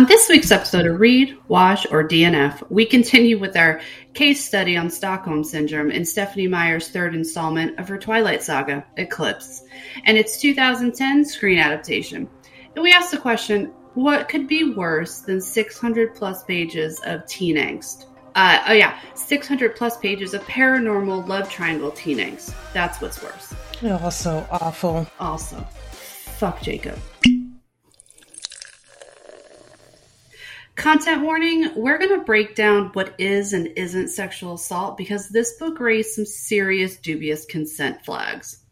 On this week's episode of Read, Watch, or DNF, we continue with our case study on Stockholm Syndrome in Stephenie Meyer's third installment of her Twilight saga, Eclipse, and its 2010 screen adaptation. And we ask the question what could be worse than 600 plus pages of teen angst? Uh, oh, yeah, 600 plus pages of paranormal love triangle teen angst. That's what's worse. Also awful. Also, fuck Jacob. Content warning we're going to break down what is and isn't sexual assault because this book raised some serious dubious consent flags.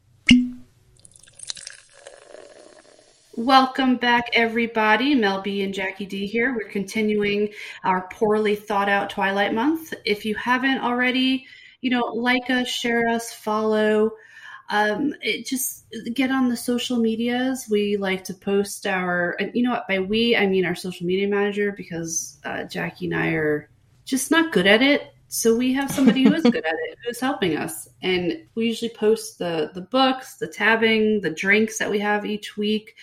Welcome back, everybody. Mel B and Jackie D here. We're continuing our poorly thought out Twilight month. If you haven't already, you know, like us, share us, follow um, it just get on the social medias. We like to post our, and you know what, by we, I mean our social media manager because uh, Jackie and I are just not good at it. So we have somebody who is good at it, who's helping us. And we usually post the the books, the tabbing, the drinks that we have each week.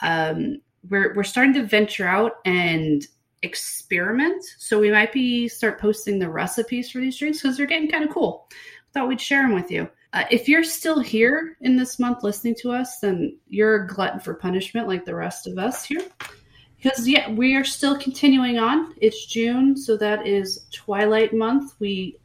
Um, we're we're starting to venture out and experiment. So we might be start posting the recipes for these drinks because they're getting kind of cool. Thought we'd share them with you. Uh, if you're still here in this month listening to us, then you're a glutton for punishment like the rest of us here. Because, yeah, we are still continuing on. It's June, so that is Twilight month. We,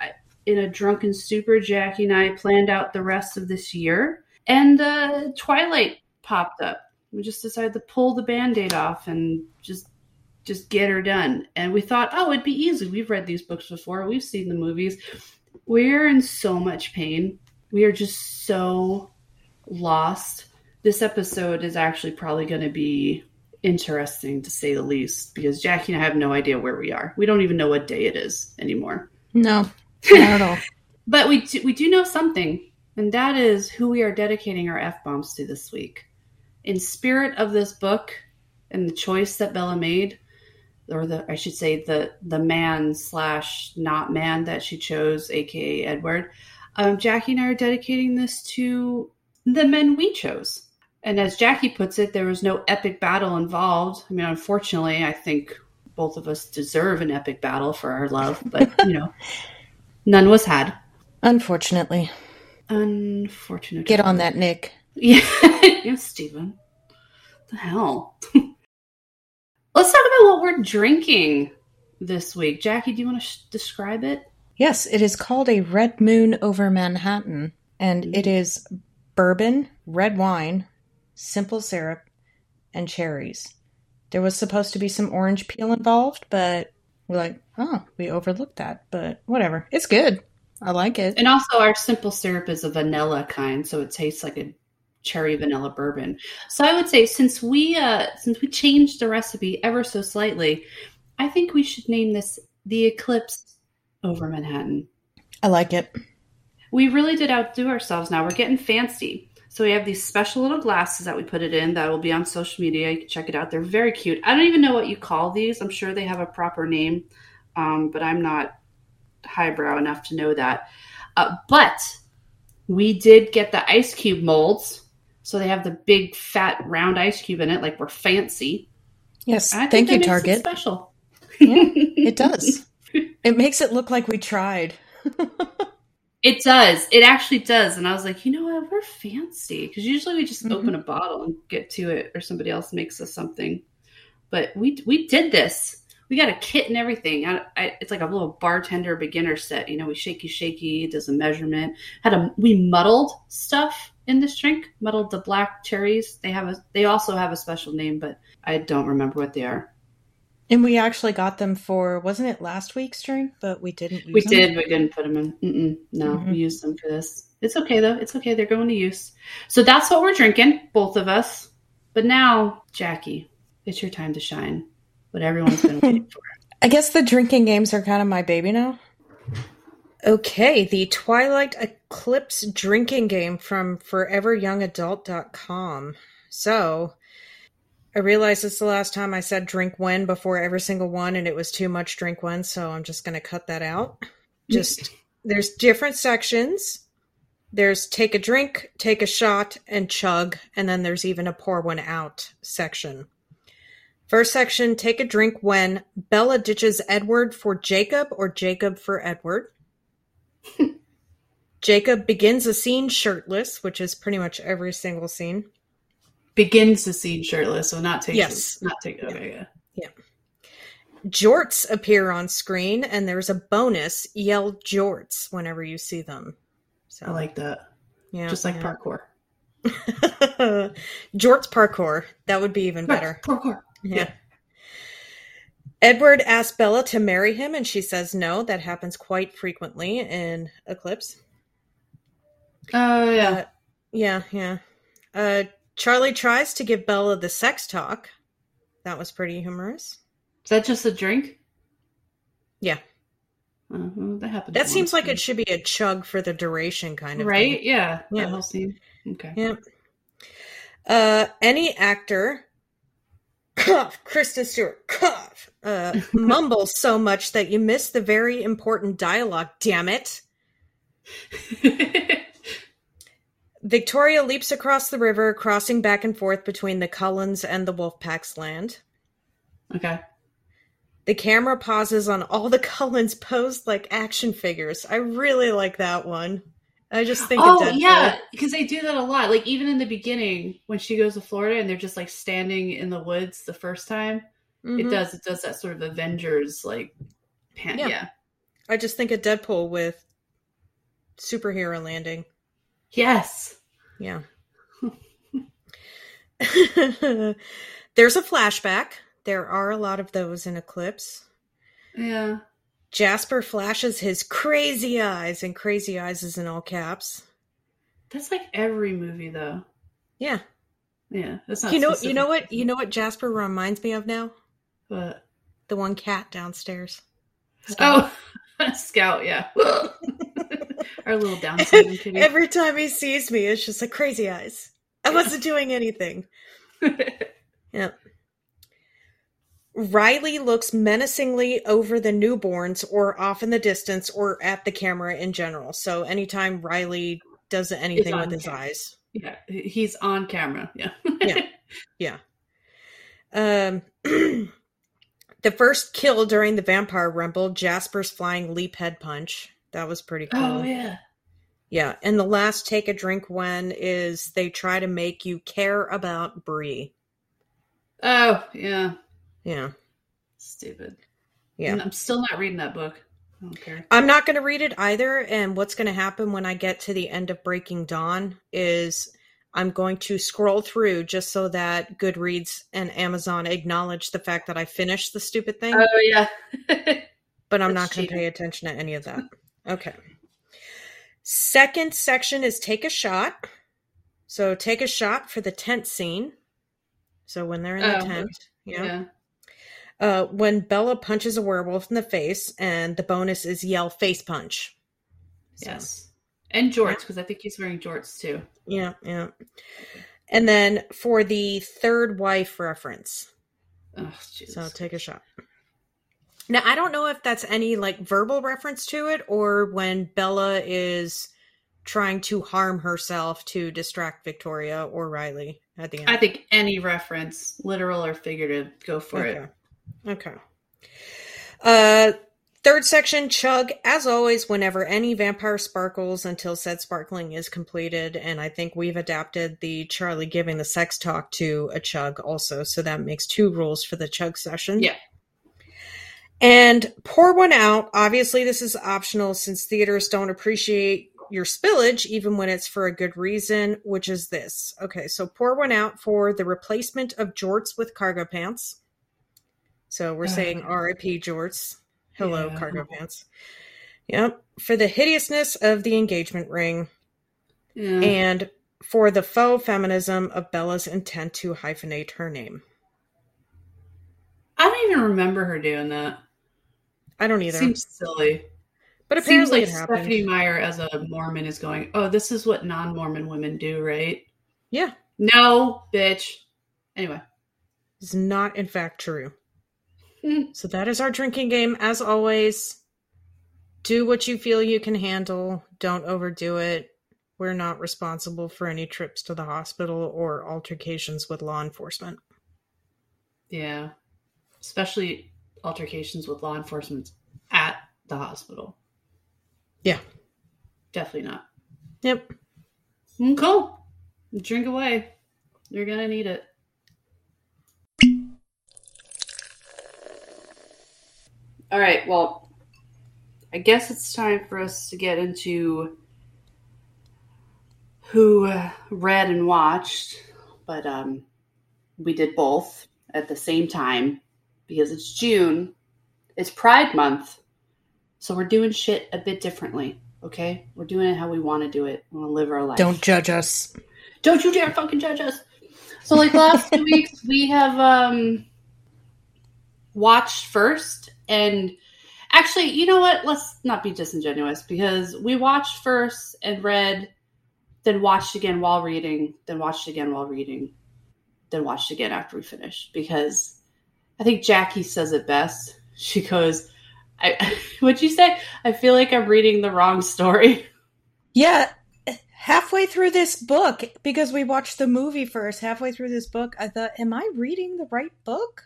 in a drunken stupor, Jackie and I planned out the rest of this year. And uh, Twilight popped up. We just decided to pull the band aid off and just just get her done. And we thought, oh, it'd be easy. We've read these books before, we've seen the movies. We're in so much pain we are just so lost. This episode is actually probably going to be interesting to say the least because Jackie and I have no idea where we are. We don't even know what day it is anymore. No, not at all. but we do, we do know something, and that is who we are dedicating our f bombs to this week. In spirit of this book and the choice that Bella made, or the I should say the the man slash not man that she chose, aka Edward. Um, Jackie and I are dedicating this to the men we chose. And as Jackie puts it, there was no epic battle involved. I mean, unfortunately, I think both of us deserve an epic battle for our love, but you know, none was had. Unfortunately. Unfortunately. Get on that, Nick. Yeah, yes, Stephen. The hell. Let's talk about what we're drinking this week. Jackie, do you want to sh- describe it? Yes, it is called a Red Moon over Manhattan, and mm. it is bourbon, red wine, simple syrup, and cherries. There was supposed to be some orange peel involved, but we're like, oh, we overlooked that. But whatever. It's good. I like it. And also, our simple syrup is a vanilla kind, so it tastes like a cherry vanilla bourbon. So I would say since we uh since we changed the recipe ever so slightly, I think we should name this the Eclipse over Manhattan. I like it. We really did outdo ourselves now. We're getting fancy. So we have these special little glasses that we put it in that will be on social media. You can check it out. They're very cute. I don't even know what you call these. I'm sure they have a proper name, um, but I'm not highbrow enough to know that. Uh, but we did get the ice cube molds. So they have the big fat round ice cube in it, like we're fancy. Yes, thank you, Target. special. yeah, it does. It makes it look like we tried. it does. It actually does. And I was like, you know what? We're fancy because usually we just mm-hmm. open a bottle and get to it, or somebody else makes us something. But we we did this. We got a kit and everything. I, I, it's like a little bartender beginner set. You know, we shaky shaky does a measurement. Had a we muddled stuff in this drink. Muddled the black cherries. They have a. They also have a special name, but I don't remember what they are. And we actually got them for wasn't it last week's drink? But we didn't. we them? did. We didn't put them in. Mm-mm, no, mm-hmm. we used them for this. It's okay though. It's okay. They're going to use. So that's what we're drinking, both of us. But now, Jackie, it's your time to shine. What everyone's been waiting for. I guess the drinking games are kind of my baby now. Okay, the Twilight Eclipse drinking game from foreveryoungadult.com. So, I realize it's the last time I said drink when before every single one, and it was too much drink when, so I'm just going to cut that out. Mm-hmm. Just there's different sections. There's take a drink, take a shot, and chug, and then there's even a pour one out section. First section take a drink when Bella ditches Edward for Jacob or Jacob for Edward. Jacob begins a scene shirtless, which is pretty much every single scene. Begins the scene shirtless, so not takes Yes. not take okay, yeah. Jorts appear on screen, and there's a bonus yell Jorts whenever you see them. So I like that. yeah, Just like yeah. parkour. Jorts parkour. That would be even better. Parkour. Yeah. Edward asks Bella to marry him, and she says no. That happens quite frequently in Eclipse. Oh yeah. Uh, yeah, yeah. Uh, Charlie tries to give Bella the sex talk. That was pretty humorous. Is that just a drink? Yeah. Uh, well, that happens. That seems like it should be a chug for the duration kind of right. thing. Yeah. Yeah. That whole scene. Okay. Yeah. Uh, any actor, cough, Kristen Stewart, cough, uh, mumbles so much that you miss the very important dialogue. Damn it! Victoria leaps across the river, crossing back and forth between the Cullens and the Wolfpack's land. okay. The camera pauses on all the Cullens posed like action figures. I really like that one. I just think Oh yeah, because they do that a lot. Like even in the beginning, when she goes to Florida and they're just like standing in the woods the first time, it Mhm. does it does that sort of Avengers like pan. Yeah. Yeah. I just think of Deadpool with superhero landing. Yes. Yeah. There's a flashback. There are a lot of those in Eclipse. Yeah. Jasper flashes his crazy eyes, and crazy eyes is in all caps. That's like every movie though. Yeah. Yeah. That's not You know you know what you know what Jasper reminds me of now? But The one cat downstairs. oh Scout, yeah. Our little Down syndrome kitty. Every time he sees me, it's just like crazy eyes. I wasn't doing anything. Yeah. Riley looks menacingly over the newborns or off in the distance or at the camera in general. So anytime Riley does anything with his camera. eyes. yeah. He's on camera. Yeah. Yeah. Yeah. Um the first kill during the vampire rumble, Jasper's flying leap head punch. That was pretty oh, cool. Oh yeah. Yeah, and the last take a drink when is they try to make you care about Bree. Oh yeah. Yeah. Stupid. Yeah. And I'm still not reading that book. I don't care. I'm not going to read it either. And what's going to happen when I get to the end of Breaking Dawn is I'm going to scroll through just so that Goodreads and Amazon acknowledge the fact that I finished the stupid thing, Oh yeah. but I'm that's not going to pay attention to any of that. Okay. Second section is take a shot. So take a shot for the tent scene. So when they're in the Oh, tent, yeah. yeah. Uh, when Bella punches a werewolf in the face, and the bonus is yell face punch. So, Yes. And jorts, because I think he's wearing jorts too. Yeah, yeah. And then for the third wife reference, Oh, so take a shot. Now I don't know if that's any like verbal reference to it or when Bella is trying to harm herself to distract Victoria or Riley at the end. I think any reference, literal or figurative, go for okay. it. Okay. Uh third section chug as always whenever any vampire sparkles until said sparkling is completed and I think we've adapted the Charlie giving the sex talk to a chug also so that makes two rules for the chug session. Yeah. And pour one out. Obviously this is optional since theaters don't appreciate your spillage even when it's for a good reason, which is this. Okay, so pour one out for the replacement of jorts with cargo pants. So we're Uh, saying RIP jorts. Hello, yeah. cargo pants. Yep. For the hideousness of the engagement ring Yeah. and for the faux feminism of Bella's intent to hyphenate her name. I don't even remember her doing that. I don't either. Seems silly. but Seems apparently like it happened. Stephenie Meyer as a Mormon is going, oh, this is what non-Mormon women do, right? Yeah. No, bitch. Anyway. Is not in fact true. Hmm. So that is our drinking game. As always, do what you feel you can handle. Don't overdo it. We're not responsible for any trips to the hospital or altercations with law enforcement. Yeah. especially altercations with law enforcement at the hospital. Yeah. Definitely not. Yep. Mm, cool. Drink away. You're gonna need it. All right. Well, I guess it's time for us to get into who uh, read and watched, but um, we did both at the same time because it's June. It's Pride Month, so we're doing shit a bit differently. Okay, we're doing it how we want to do it. We want to live our life. Don't judge us. Don't you dare fucking judge us. So, like last two weeks, we have um watched first, and actually, you know what? Let's not be disingenuous because we watched first and read, then watched again while reading, then watched again while reading, then watched again after we finished. Because I think Jackie says it best. She goes, "I what'd you say? I feel like I'm reading the wrong story." Yeah, halfway through this book, because we watched the movie first, halfway through this book, I thought, am I reading the right book?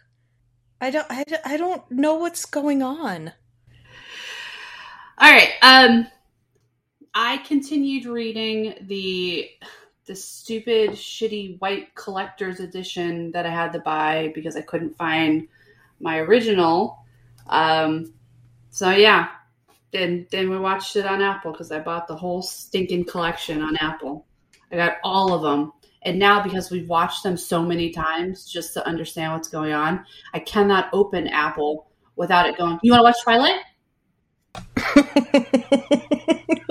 I don't, I, don't- I don't know what's going on. All right. Um, I continued reading the the stupid, shitty white collector's edition that I had to buy because I couldn't find my original. Um, so yeah, then then we watched it on Apple because I bought the whole stinking collection on Apple. I got all of them. And now, because we've watched them so many times just to understand what's going on, I cannot open Apple without it going, You want to watch Twilight?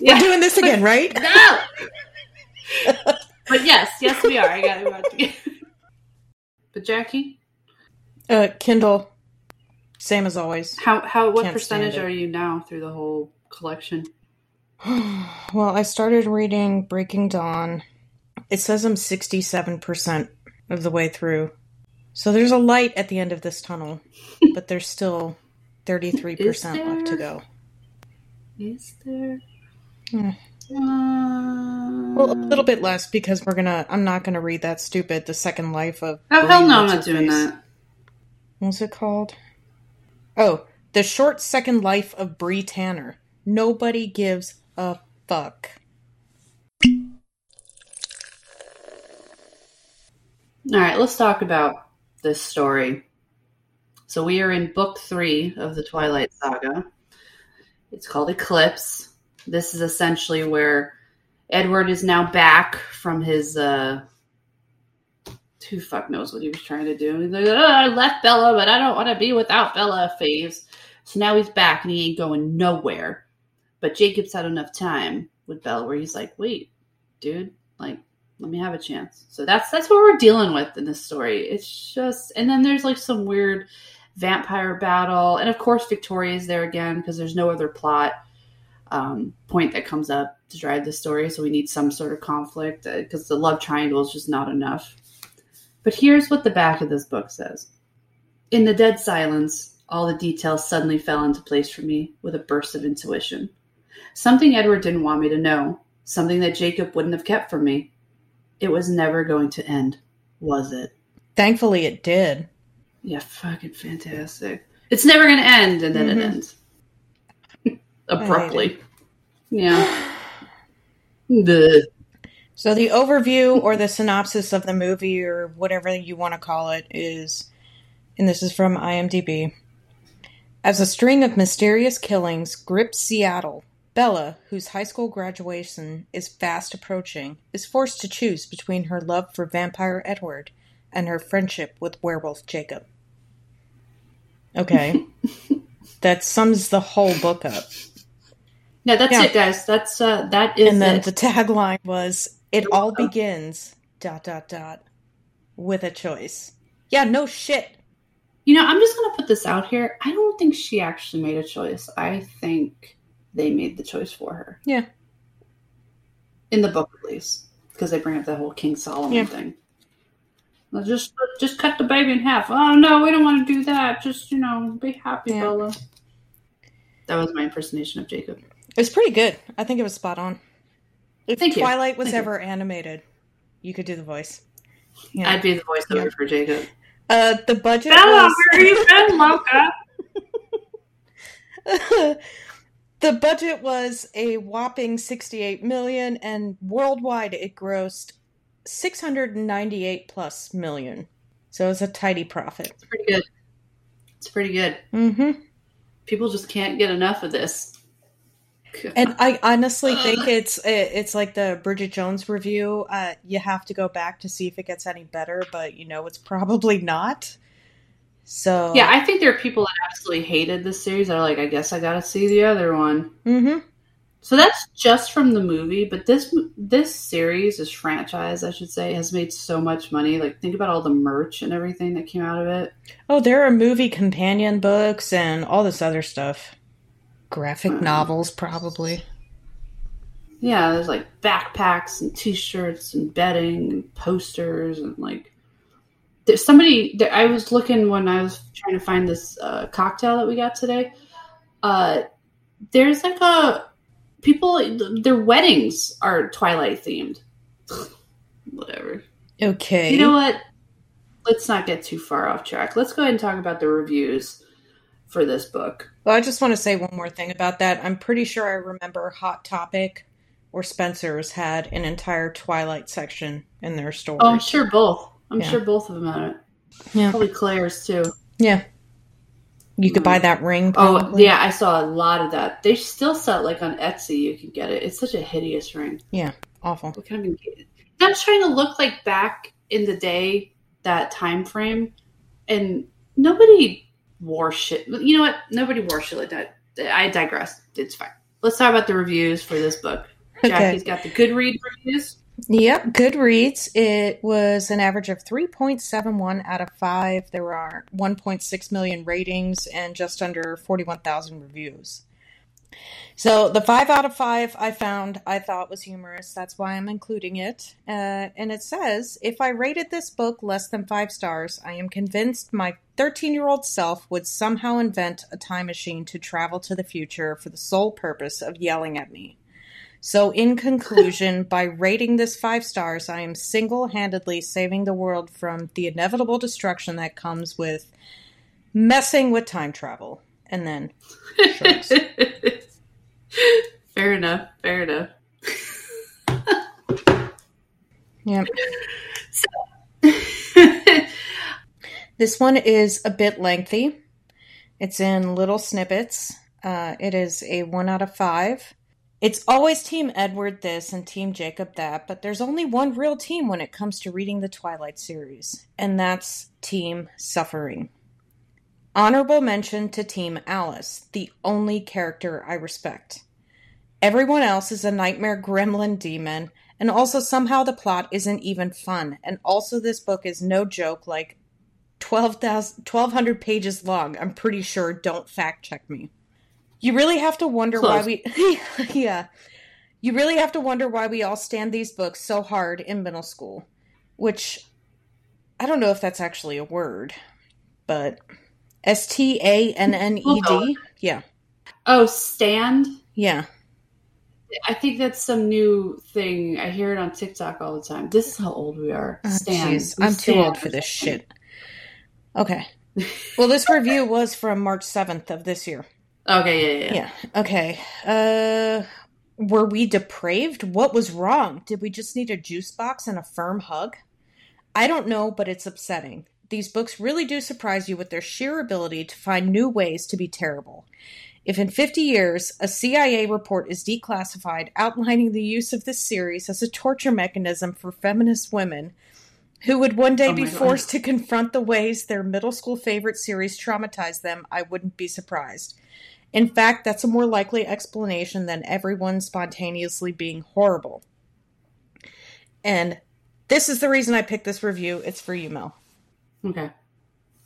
We're doing this again, right? No. but yes, yes, we are. I got it. About to but Jackie, Uh, Kindle, same as always. how how what Can't percentage are you now through the whole collection? well, I started reading Breaking Dawn. It says I'm 67% of the way through. So there's a light at the end of this tunnel, but there's still 33% Is left to go. Is there? Uh, Well, a little bit less because we're gonna. I'm not gonna read that stupid The Second Life of. Oh hell no, I'm not What's-Her-Face. doing that. What's it called? Oh, The Short Second Life of Bree Tanner. Nobody gives a fuck. All right, let's talk about this story. So we are in book three of the Twilight Saga. It's called Eclipse. This is essentially where Edward is now back from his uh who fuck knows what he was trying to do. He's like, oh, I left Bella, but I don't want to be without Bella phase. So now he's back and he ain't going nowhere. But Jacob's had enough time with Bella where he's like, wait, dude, like let me have a chance. So that's that's what we're dealing with in this story. It's just and then there's like some weird vampire battle, and of course Victoria's there again because there's no other plot um, point that comes up to drive the story. So we need some sort of conflict because the love triangle is just not enough. But here's what the back of this book says: In the dead silence, all the details suddenly fell into place for me with a burst of intuition. Something Edward didn't want me to know, something that Jacob wouldn't have kept from me. It was never going to end, was it? Thankfully, it did. Yeah, fucking fantastic. It's never going to end, and then Mhm. it ends abruptly. Yeah. The So the overview or the synopsis of the movie or whatever you want to call it is, and this is from IMDb. As a string of mysterious killings grip Seattle, Bella, whose high school graduation is fast approaching, is forced to choose between her love for vampire Edward and her friendship with werewolf Jacob. Okay. that sums the whole book up. Yeah, that's Yeah. it, guys. That's uh, that is and then it. the tagline was it all begins dot dot dot with a choice yeah no shit You know, I'm just going to put this out here. I don't think she actually made a choice. I think they made the choice for her. Yeah. In the book, at least, because they bring up that whole King Solomon Yeah. thing. Well, just just cut the baby in half. Oh no, we don't want to do that. Just you know, be happy, Yeah. Bella. That was my impersonation of Jacob. It was pretty good i think it was spot on if Thank you. twilight was Thank you. ever animated you could do the voice Yeah. I'd be the voiceover Yeah. for Jacob. Uh, the budget Bella, was where you been, Loca? the budget was a whopping 68 million and worldwide it grossed 698 plus million. So it was a tidy profit. It's pretty good. It's pretty good. Mm-hmm. People just can't get enough of this. And I honestly think it's it's like the Bridget Jones review. Uh, you have to go back to see if it gets any better, but you know it's probably not. So yeah, I think there are people that absolutely hated this series. They're like, I guess I got to see the other one. hmm So that's just from the movie, but this this series, this franchise, I should say, has made so much money. Like, think about all the merch and everything that came out of it. Oh, there are movie companion books and all this other stuff. Graphic Mhm. novels, probably. Yeah, there's like backpacks and T-shirts and bedding and posters and like. There's somebody. There, I was looking when I was trying to find this uh, cocktail that we got today. Uh, there's like a people. Their weddings are Twilight themed. Whatever. Okay. You know what? Let's not get too far off track. Let's go ahead and talk about the reviews for this book. Well, I just want to say one more thing about that. I'm pretty sure I remember Hot Topic or Spencer's had an entire Twilight section in their store. Oh, I'm sure both. I'm Yeah. sure both of them had it. Yeah. Probably Claire's too. Yeah. You could buy that ring. Oh, yeah, I saw a lot of that. They still sell it like on Etsy. You can get it. It's such a hideous ring. Yeah, awful. What kind of? I'm trying to look like back in the day, that time frame, and nobody wore shit. You know what? Nobody wore shit like that. I digress. It's fine. Let's talk about the reviews for this book. Okay. Jackie's got the Goodread reviews. Yep, Goodreads. It was an average of 3.71 out of 5. There are 1.6 million ratings and just under 41,000 reviews. So the 5 out of 5 I found I thought was humorous. That's why I'm including it. Uh, and it says If I rated this book less than 5 stars, I am convinced my 13 year old self would somehow invent a time machine to travel to the future for the sole purpose of yelling at me. So, in conclusion, by rating this five stars, I am single handedly saving the world from the inevitable destruction that comes with messing with time travel. And then, Shrugs. fair enough. Fair enough. yeah. This one is a bit lengthy. It's in little snippets. Uh, it is a one out of five. It's always Team Edward this and Team Jacob that, but there's only one real team when it comes to reading the Twilight series, and that's Team Suffering. Honorable mention to Team Alice, the only character I respect. Everyone else is a nightmare gremlin demon, and also somehow the plot isn't even fun, and also this book is no joke like 12,000 1200 pages long. I'm pretty sure. Don't fact check me. You really have to wonder Close. why we Yeah. You really have to wonder why we all stand these books so hard in middle school, which I don't know if that's actually a word, but S T A N N E D. Yeah. Oh, stand. Yeah. I think that's some new thing. I hear it on TikTok all the time. This is how old we are. Oh, Stand. We I'm too old for this shit. Okay. Well, this review was from March 7th of this year. Okay, yeah, yeah. Yeah. Okay. Uh were we depraved? What was wrong? Did we just need a juice box and a firm hug? I don't know, but it's upsetting. These books really do surprise you with their sheer ability to find new ways to be terrible. If in 50 years a CIA report is declassified outlining the use of this series as a torture mechanism for feminist women who would one day Oh be my God. forced to confront the ways their middle school favorite series traumatized them, I wouldn't be surprised. In fact, that's a more likely explanation than everyone spontaneously being horrible. And this is the reason I picked this review. It's for you, Mel. Okay.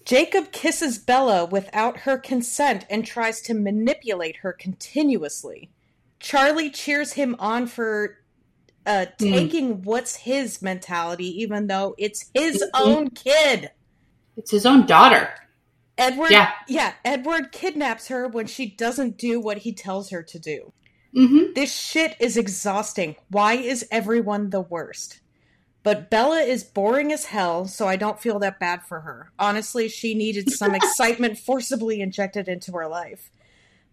Jacob kisses Bella without her consent and tries to manipulate her continuously. Charlie cheers him on for uh, Hmm. taking what's his mentality, even though it's his Mhm. own kid. It's his own daughter. Edward, Yeah. yeah, Edward kidnaps her when she doesn't do what he tells her to do. Mm-hmm. This shit is exhausting. Why is everyone the worst? But Bella is boring as hell, so I don't feel that bad for her. Honestly, she needed some excitement forcibly injected into her life.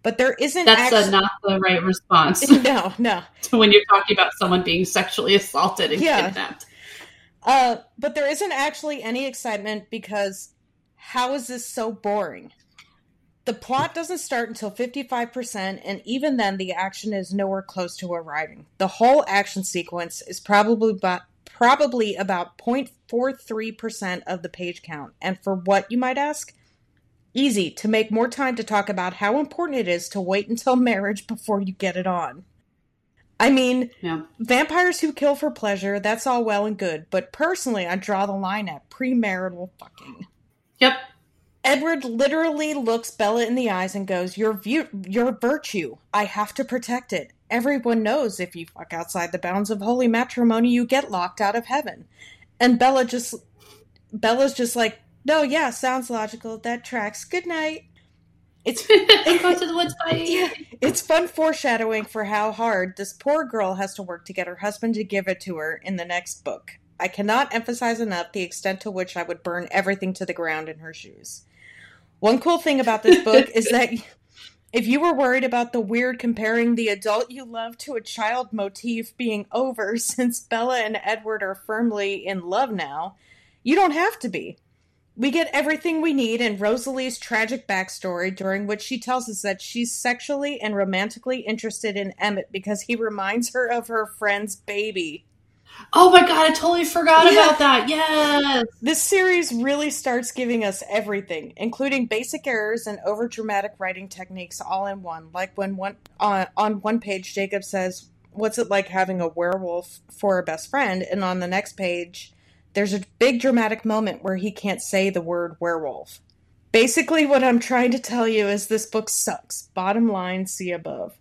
But there isn't. That's actu- not the right response. No, no. to when you're talking about someone being sexually assaulted and yeah. kidnapped. Uh, but there isn't actually any excitement because how is this so boring? The plot doesn't start until 55%, and even then, the action is nowhere close to arriving. The whole action sequence is probably about, probably about 0.43% of the page count. And for what, you might ask? Easy to make more time to talk about how important it is to wait until marriage before you get it on. I mean, yeah. vampires who kill for pleasure, that's all well and good, but personally, I draw the line at premarital fucking. Yep. Edward literally looks Bella in the eyes and goes, "Your view, your virtue. I have to protect it. Everyone knows if you fuck outside the bounds of holy matrimony, you get locked out of heaven." And Bella just Bella's just like, "No, yeah, sounds logical. That tracks. Good night." It's go to the woods, buddy. Yeah, it's fun foreshadowing for how hard this poor girl has to work to get her husband to give it to her in the next book. I cannot emphasize enough the extent to which I would burn everything to the ground in her shoes. One cool thing about this book is that if you were worried about the weird comparing the adult you love to a child motif being over since Bella and Edward are firmly in love now, you don't have to be. We get everything we need in Rosalie's tragic backstory, during which she tells us that she's sexually and romantically interested in Emmett because he reminds her of her friend's baby. Oh my god, I totally forgot yeah. about that. Yes. This series really starts giving us everything, including basic errors and overdramatic writing techniques all in one. Like when one on, on one page Jacob says, "What's it like having a werewolf for a best friend?" and on the next page there's a big dramatic moment where he can't say the word werewolf. Basically, what I'm trying to tell you is this book sucks. Bottom line, see above.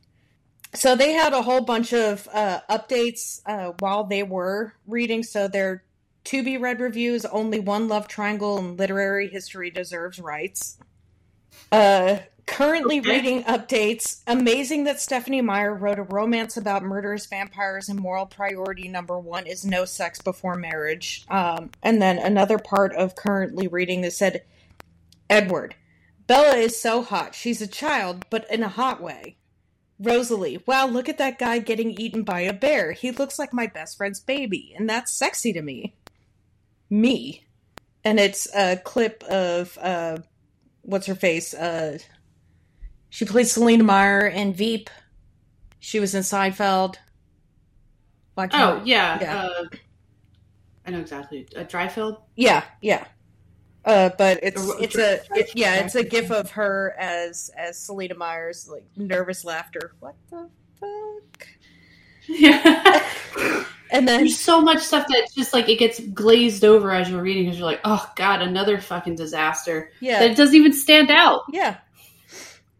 So they had a whole bunch of uh, updates uh, while they were reading. So their to be read reviews only one love triangle and literary history deserves rights. Uh, Currently reading updates. Amazing that Stephenie Meyer wrote a romance about murderous vampires and moral priority number one is no sex before marriage. Um, and then another part of currently reading that said, Edward, Bella is so hot. She's a child, but in a hot way. Rosalie, wow, look at that guy getting eaten by a bear. He looks like my best friend's baby, and that's sexy to me. Me. And it's a clip of, uh, what's her face? Uh, she played Selina Meyer in Veep. She was in Seinfeld. oh yeah, yeah. Uh, I know exactly. Uh, Dryfield. Yeah, yeah. Uh, but it's it's a it, yeah it's a gif of her as as Selina Meyer's like nervous laughter. What the fuck? Yeah. and then there's so much stuff that just like it gets glazed over as you're reading because you're like, oh god, another fucking disaster. Yeah. That it doesn't even stand out. Yeah.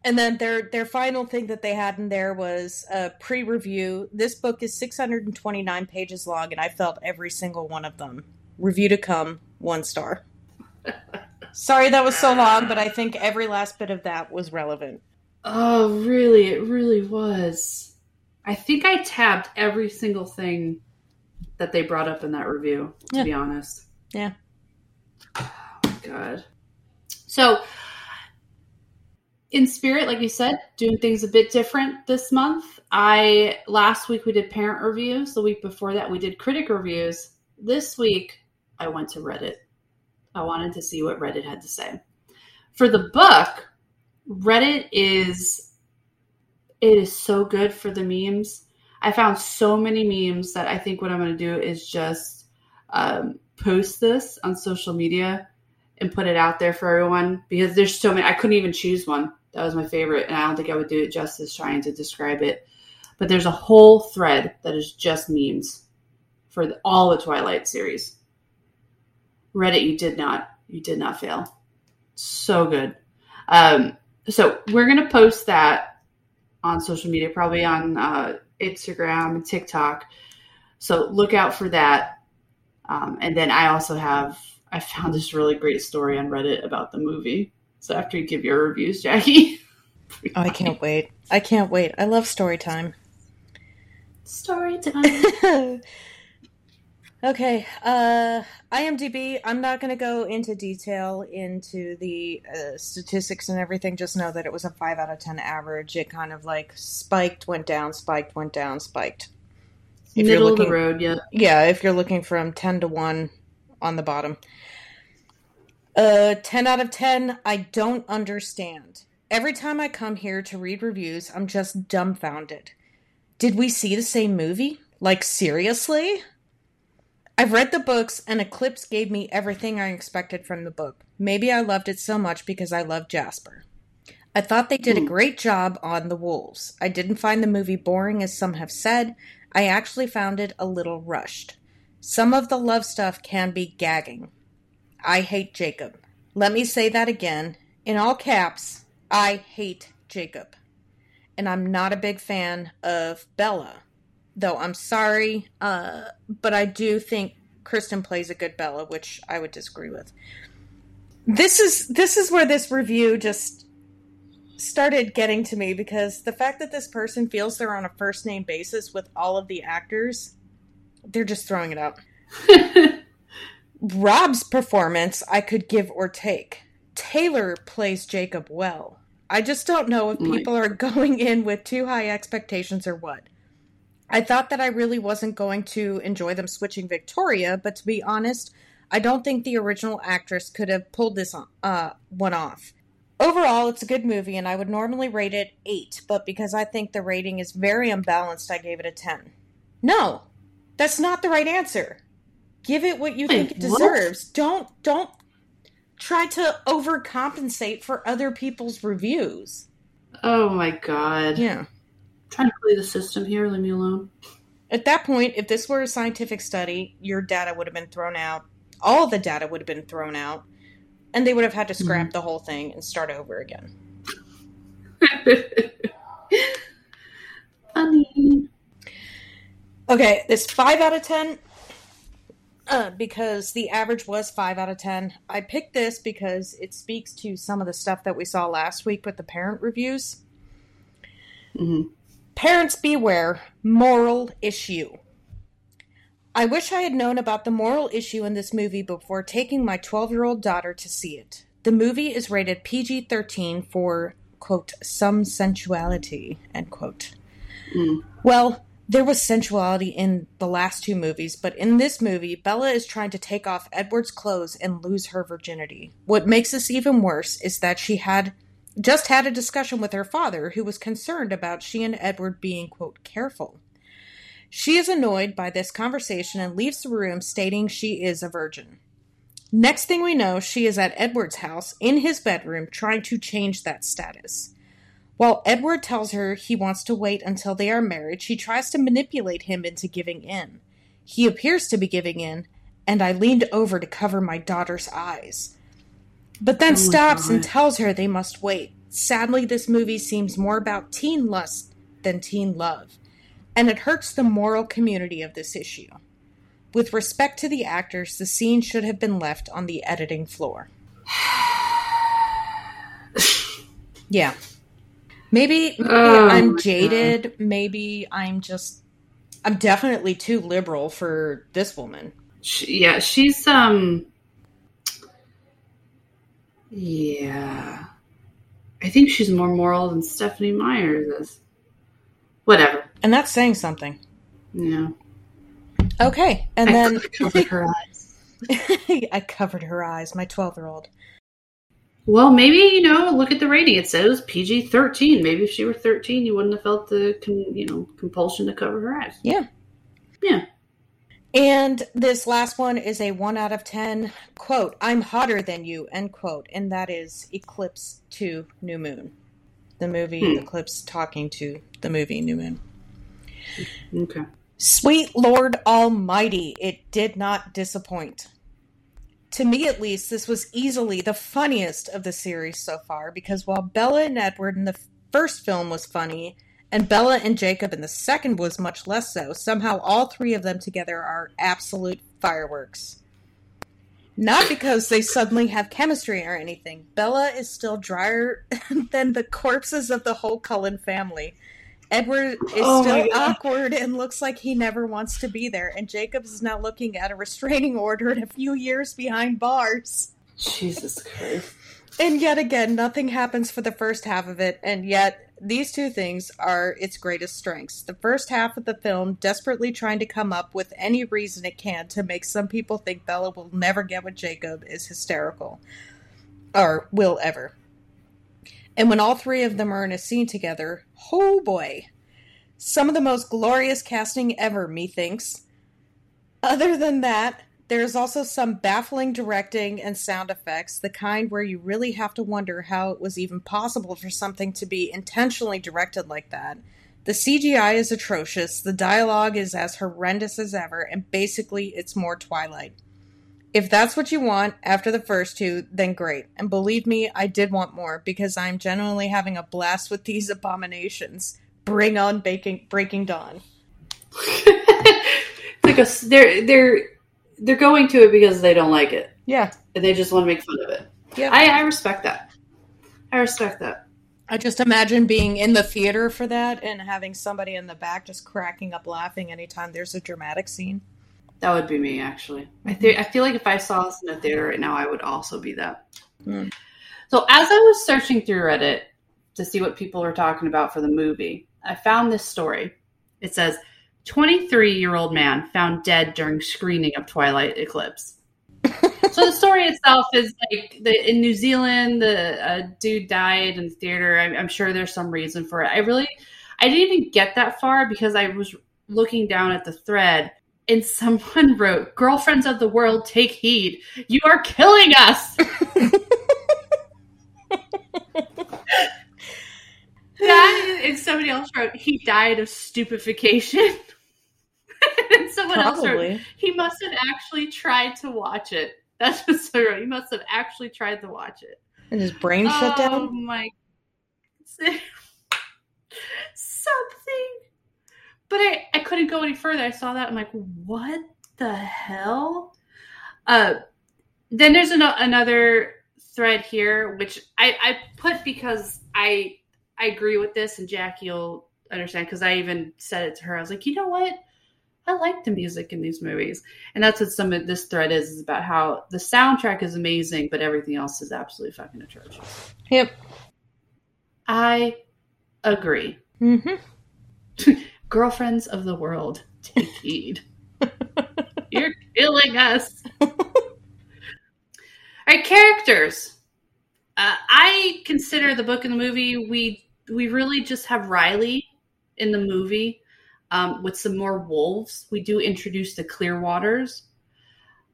And then their their final thing that they had in there was a pre-review. This book is 629 pages long, and I felt every single one of them. Review to come, one star. Sorry that was so long, but I think every last bit of that was relevant. Oh, really? It really was. I think I tabbed every single thing that they brought up in that review, to yeah. be honest. Yeah. Oh god. So in spirit, like you said, doing things a bit different this month. I last week we did parent reviews. The week before that we did critic reviews. This week I went to Reddit. I wanted to see what Reddit had to say. For the book, Reddit is it is so good for the memes. I found so many memes that I think what I'm going to do is just um, post this on social media and put it out there for everyone because there's so many. I couldn't even choose one. That was my favorite, and I don't think I would do it justice trying to describe it. But there's a whole thread that is just memes for the, all the Twilight series. Reddit, you did not, you did not fail. So good. Um, so we're gonna post that on social media, probably on uh, Instagram and TikTok. So look out for that. Um, and then I also have I found this really great story on Reddit about the movie. So after you give your reviews, Jackie. oh, I can't wait. I can't wait. I love story time. Story time. Okay, uh, IMDb. I'm not going to go into detail into the uh, statistics and everything. Just know that it was a five out of ten average. It kind of like spiked, went down, spiked, went down, spiked. If Middle looking, of the road, yeah. Yeah, if you're looking from ten to one on the bottom. Uh, ten out of ten. I don't understand. Every time I come here to read reviews, I'm just dumbfounded. Did we see the same movie? Like seriously? I've read the books, and Eclipse gave me everything I expected from the book. Maybe I loved it so much because I love Jasper. I thought they did a hmm. great job on the wolves. I didn't find the movie boring, as some have said. I actually found it a little rushed. Some of the love stuff can be gagging. I hate Jacob. Let me say that again. In all caps, I hate Jacob. And I'm not a big fan of Bella though I'm sorry, uh, but I do think Kristen plays a good Bella, which I would disagree with. This is this is where this review just started getting to me because the fact that this person feels they're on a first name basis with all of the actors, they're just throwing it out. Rob's performance I could give or take. Taylor plays Jacob well. I just don't know if people are going in with too high expectations or what. I thought that I really wasn't going to enjoy them switching Victoria, but to be honest, I don't think the original actress could have pulled this uh, one off. Overall, it's a good movie, and I would normally rate it 8, but because I think the rating is very unbalanced, I gave it a 10. No, that's not the right answer. Give it what you Wait, think it deserves. What? Don't don't try to overcompensate for other people's reviews. Oh my god. Yeah trying to play the system here. Leave me alone. At that point, if this were a scientific study, your data would have been thrown out. All the data would have been thrown out, and they would have had to scrap mm-hmm. the whole thing and start over again. Funny. Okay, this five out of ten. Uh, because the average was five out of ten. I picked this because it speaks to some of the stuff that we saw last week with the parent reviews. Mm-hmm. Parents beware, moral issue. I wish I had known about the moral issue in this movie before taking my 12 year old daughter to see it. The movie is rated PG 13 for, quote, some sensuality, end quote. Mm. Well, there was sensuality in the last two movies, but in this movie, Bella is trying to take off Edward's clothes and lose her virginity. What makes this even worse is that she had just had a discussion with her father, who was concerned about she and Edward being, quote, careful. She is annoyed by this conversation and leaves the room stating she is a virgin. Next thing we know, she is at Edward's house in his bedroom trying to change that status. While Edward tells her he wants to wait until they are married, she tries to manipulate him into giving in. He appears to be giving in, and I leaned over to cover my daughter's eyes but then oh stops and tells her they must wait. Sadly, this movie seems more about teen lust than teen love, and it hurts the moral community of this issue. With respect to the actors, the scene should have been left on the editing floor. yeah. Maybe, maybe oh I'm jaded. God. Maybe I'm just. I'm definitely too liberal for this woman. She, yeah, she's um yeah. I think she's more moral than Stephenie Meyers is. Whatever. And that's saying something. Yeah. Okay. And I then covered her eyes. I covered her eyes, my 12 year old. Well, maybe, you know, look at the rating. It says PG 13. Maybe if she were 13, you wouldn't have felt the, you know, compulsion to cover her eyes. Yeah. Yeah. And this last one is a one out of 10 quote, I'm hotter than you, end quote. And that is Eclipse to New Moon. The movie hmm. Eclipse talking to the movie New Moon. Okay. Sweet Lord Almighty, it did not disappoint. To me, at least, this was easily the funniest of the series so far because while Bella and Edward in the first film was funny, and Bella and Jacob in the second was much less so. Somehow, all three of them together are absolute fireworks. Not because they suddenly have chemistry or anything. Bella is still drier than the corpses of the whole Cullen family. Edward is Oh still awkward and looks like he never wants to be there. And Jacobs is now looking at a restraining order and a few years behind bars. Jesus Christ. And yet again, nothing happens for the first half of it, and yet these two things are its greatest strengths. The first half of the film, desperately trying to come up with any reason it can to make some people think Bella will never get with Jacob, is hysterical. Or will ever. And when all three of them are in a scene together, oh boy. Some of the most glorious casting ever, methinks. Other than that, there's also some baffling directing and sound effects, the kind where you really have to wonder how it was even possible for something to be intentionally directed like that. The CGI is atrocious, the dialogue is as horrendous as ever, and basically it's more Twilight. If that's what you want after the first two, then great. And believe me, I did want more because I'm genuinely having a blast with these abominations. Bring on baking, Breaking Dawn. it's like a they're they're they're going to it because they don't like it Yeah, and they just want to make fun of it. yeah. I, I respect that. I respect that. I just imagine being in the theater for that and having somebody in the back just cracking up laughing anytime there's a dramatic scene. That would be me, actually. I think I feel like if I saw this in a theater right now, I would also be that. Hmm. So as I was searching through Reddit to see what people are talking about for the movie, I found this story. It says, "23-year-old man found dead during screening of Twilight Eclipse." so the story itself is like the, in New Zealand, the uh, dude died in the theater. I, I'm sure there's some reason for it. I really, I didn't even get that far because I was looking down at the thread and someone wrote, "Girlfriends of the world, take heed! You are killing us." that and somebody else wrote, "He died of stupefaction." and someone else wrote, he must have actually tried to watch it. That's what so wrote. He must have actually tried to watch it. And his brain shut down. oh my something. But I, I couldn't go any further. I saw that. I'm like, what the hell? Uh, then there's an- another thread here, which I, I put because I I agree with this, and Jackie will understand because I even said it to her. I was like, you know what? I like the music in these movies, and that's what some of this thread is, is about how the soundtrack is amazing, but everything else is absolutely fucking atrocious. Yep. I agree. Mm-hmm. Girlfriends of the world, take heed. You're killing us. All right, characters. Uh, I consider the book and the movie. We we really just have Riley in the movie um, with some more wolves. We do introduce the Clearwaters,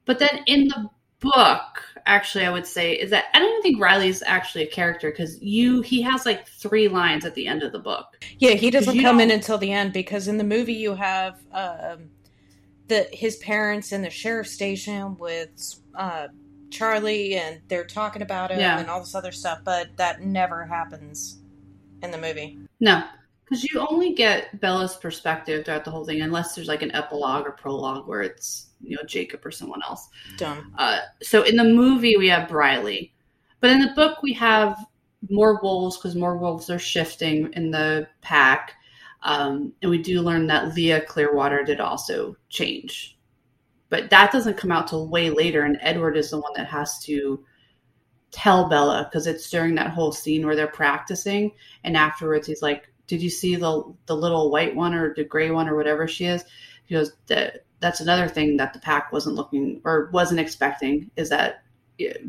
but then in the book, actually, I would say is that I don't even think Riley's actually a character because you he has like three lines at the end of the book. Yeah, he doesn't come in until the end because in the movie you have um, the his parents in the sheriff's station with uh, Charlie, and they're talking about him Yeah. and all this other stuff, but that never happens in the movie. No, because you only get Bella's perspective throughout the whole thing, unless there's like an epilogue or prologue where it's you know Jacob or someone else. Dumb. Uh, so in the movie we have Briley, but in the book we have more wolves because more wolves are shifting in the pack, um, and we do learn that Leah Clearwater did also change, but that doesn't come out till way later, and Edward is the one that has to tell Bella because it's during that whole scene where they're practicing, and afterwards he's like, "Did you see the the little white one or the gray one or whatever she is?" He goes, "That that's another thing that the pack wasn't looking or wasn't expecting is that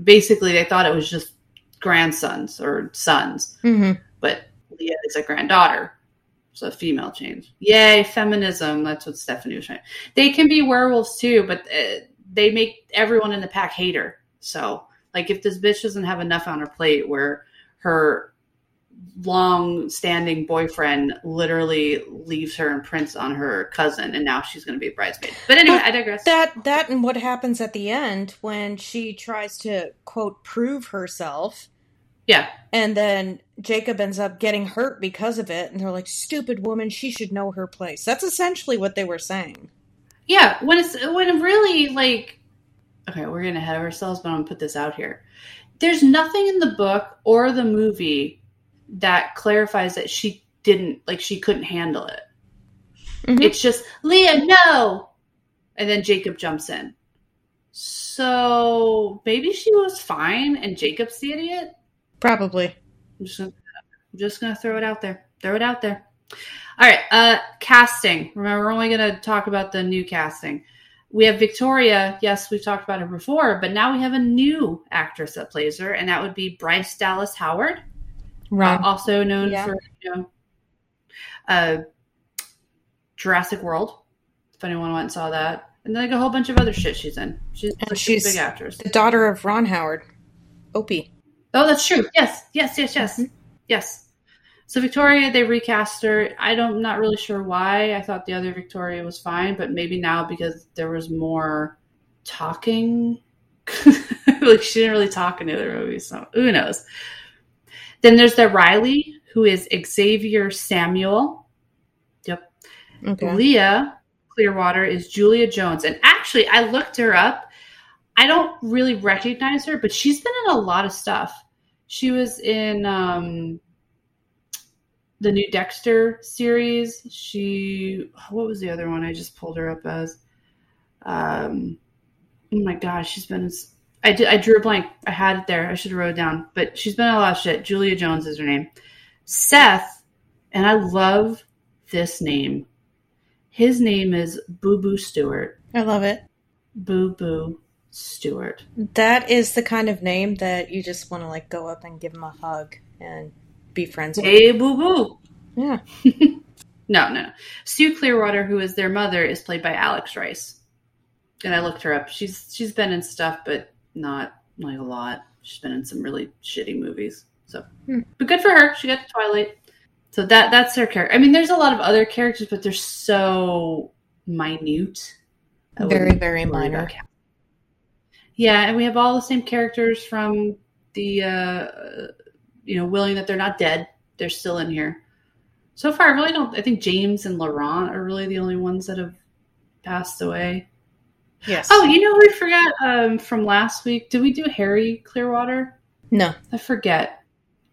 basically they thought it was just grandsons or sons, Mm-hmm. but Leah is a granddaughter." So female change. Yay, feminism. That's what Stephenie was trying. They can be werewolves too, but uh, they make everyone in the pack hate her. So, like, if this bitch doesn't have enough on her plate where her long standing boyfriend literally leaves her and prints on her cousin, and now she's going to be a bridesmaid. But anyway, I digress. That that and what happens at the end when she tries to quote prove herself, yeah. and then Jacob ends up getting hurt because of it, and they're like, "Stupid woman, she should know her place." That's essentially what they were saying. Yeah, when it's when really like okay, we're getting ahead of ourselves, but I'm gonna put this out here. There's nothing in the book or the movie that clarifies that she didn't like she couldn't handle it. Mhm. It's just Leah, no, and then Jacob jumps in. So maybe she was fine, and Jacob's the idiot. Probably. I'm just gonna, I'm just gonna throw it out there. Throw it out there. All right. Uh, casting. Remember, we're only gonna talk about the new casting. We have Victoria. Yes, we've talked about her before, but now we have a new actress that plays her, and that would be Bryce Dallas Howard, uh, Ron. also known Yeah. for you know, uh, Jurassic World. If anyone went and saw that, and then like a whole bunch of other shit she's in. She's, And she's a big actress. the daughter of Ron Howard. Opie. Oh, that's true. Yes, yes, yes, yes, Mhm. yes. So Victoria, they recast her. I don't, not really sure why. I thought the other Victoria was fine, but maybe now because there was more talking. like she didn't really talk in the other movies, so who knows? Then there's the Riley, who is Xavier Samuel. Yep. Okay. Leah Clearwater is Julia Jones. And actually, I looked her up. I don't really recognize her, but she's been in a lot of stuff. She was in um, the new Dexter series. She, what was the other one I just pulled her up as? Um, oh my gosh, she's been. I did. I drew a blank. I had it there. I should have wrote it down. But she's been in a lot of shit. Julia Jones is her name. Seth, and I love this name. His name is Boo Boo Stewart. I love it. Boo Boo Stewart. That is the kind of name that you just want to like go up and give him a hug and be friends with. Hey, Boo Boo. Yeah. No, no, no. Sue Clearwater, who is their mother, is played by Alex Rice. And I looked her up. She's she's been in stuff, but not like a lot. She's been in some really shitty movies. So, Hmm. but good for her. She got to Twilight. So that that's her character. I mean, there's a lot of other characters, but they're so minute. I Very, very minor. Yeah, and we have all the same characters from the, uh, you know, willing that they're not dead. They're still in here. So far, I really don't. I think James and Laurent are really the only ones that have passed away. Yes. Oh, you know, we forgot um, from last week. Did we do Harry Clearwater? no. I forget,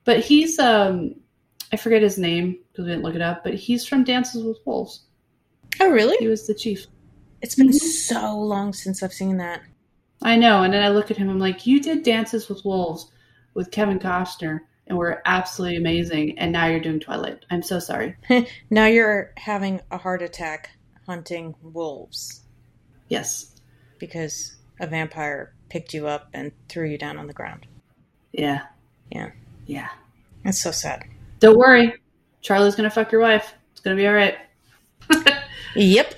but he's um, I forget his name because we didn't look it up. But he's from Dances with Wolves. Oh, really? He was the chief. It's been Mhm. so long since I've seen that. I know. And then I look at him. I'm like, you did Dances with Wolves with Kevin Costner, and we're absolutely amazing. And now you're doing Twilight. I'm so sorry. Now you're having a heart attack hunting wolves Yes. Because a vampire picked you up and threw you down on the ground. Yeah. Yeah. Yeah. That's so sad. Don't worry. Charlie's gonna fuck your wife. It's gonna be all right. Yep.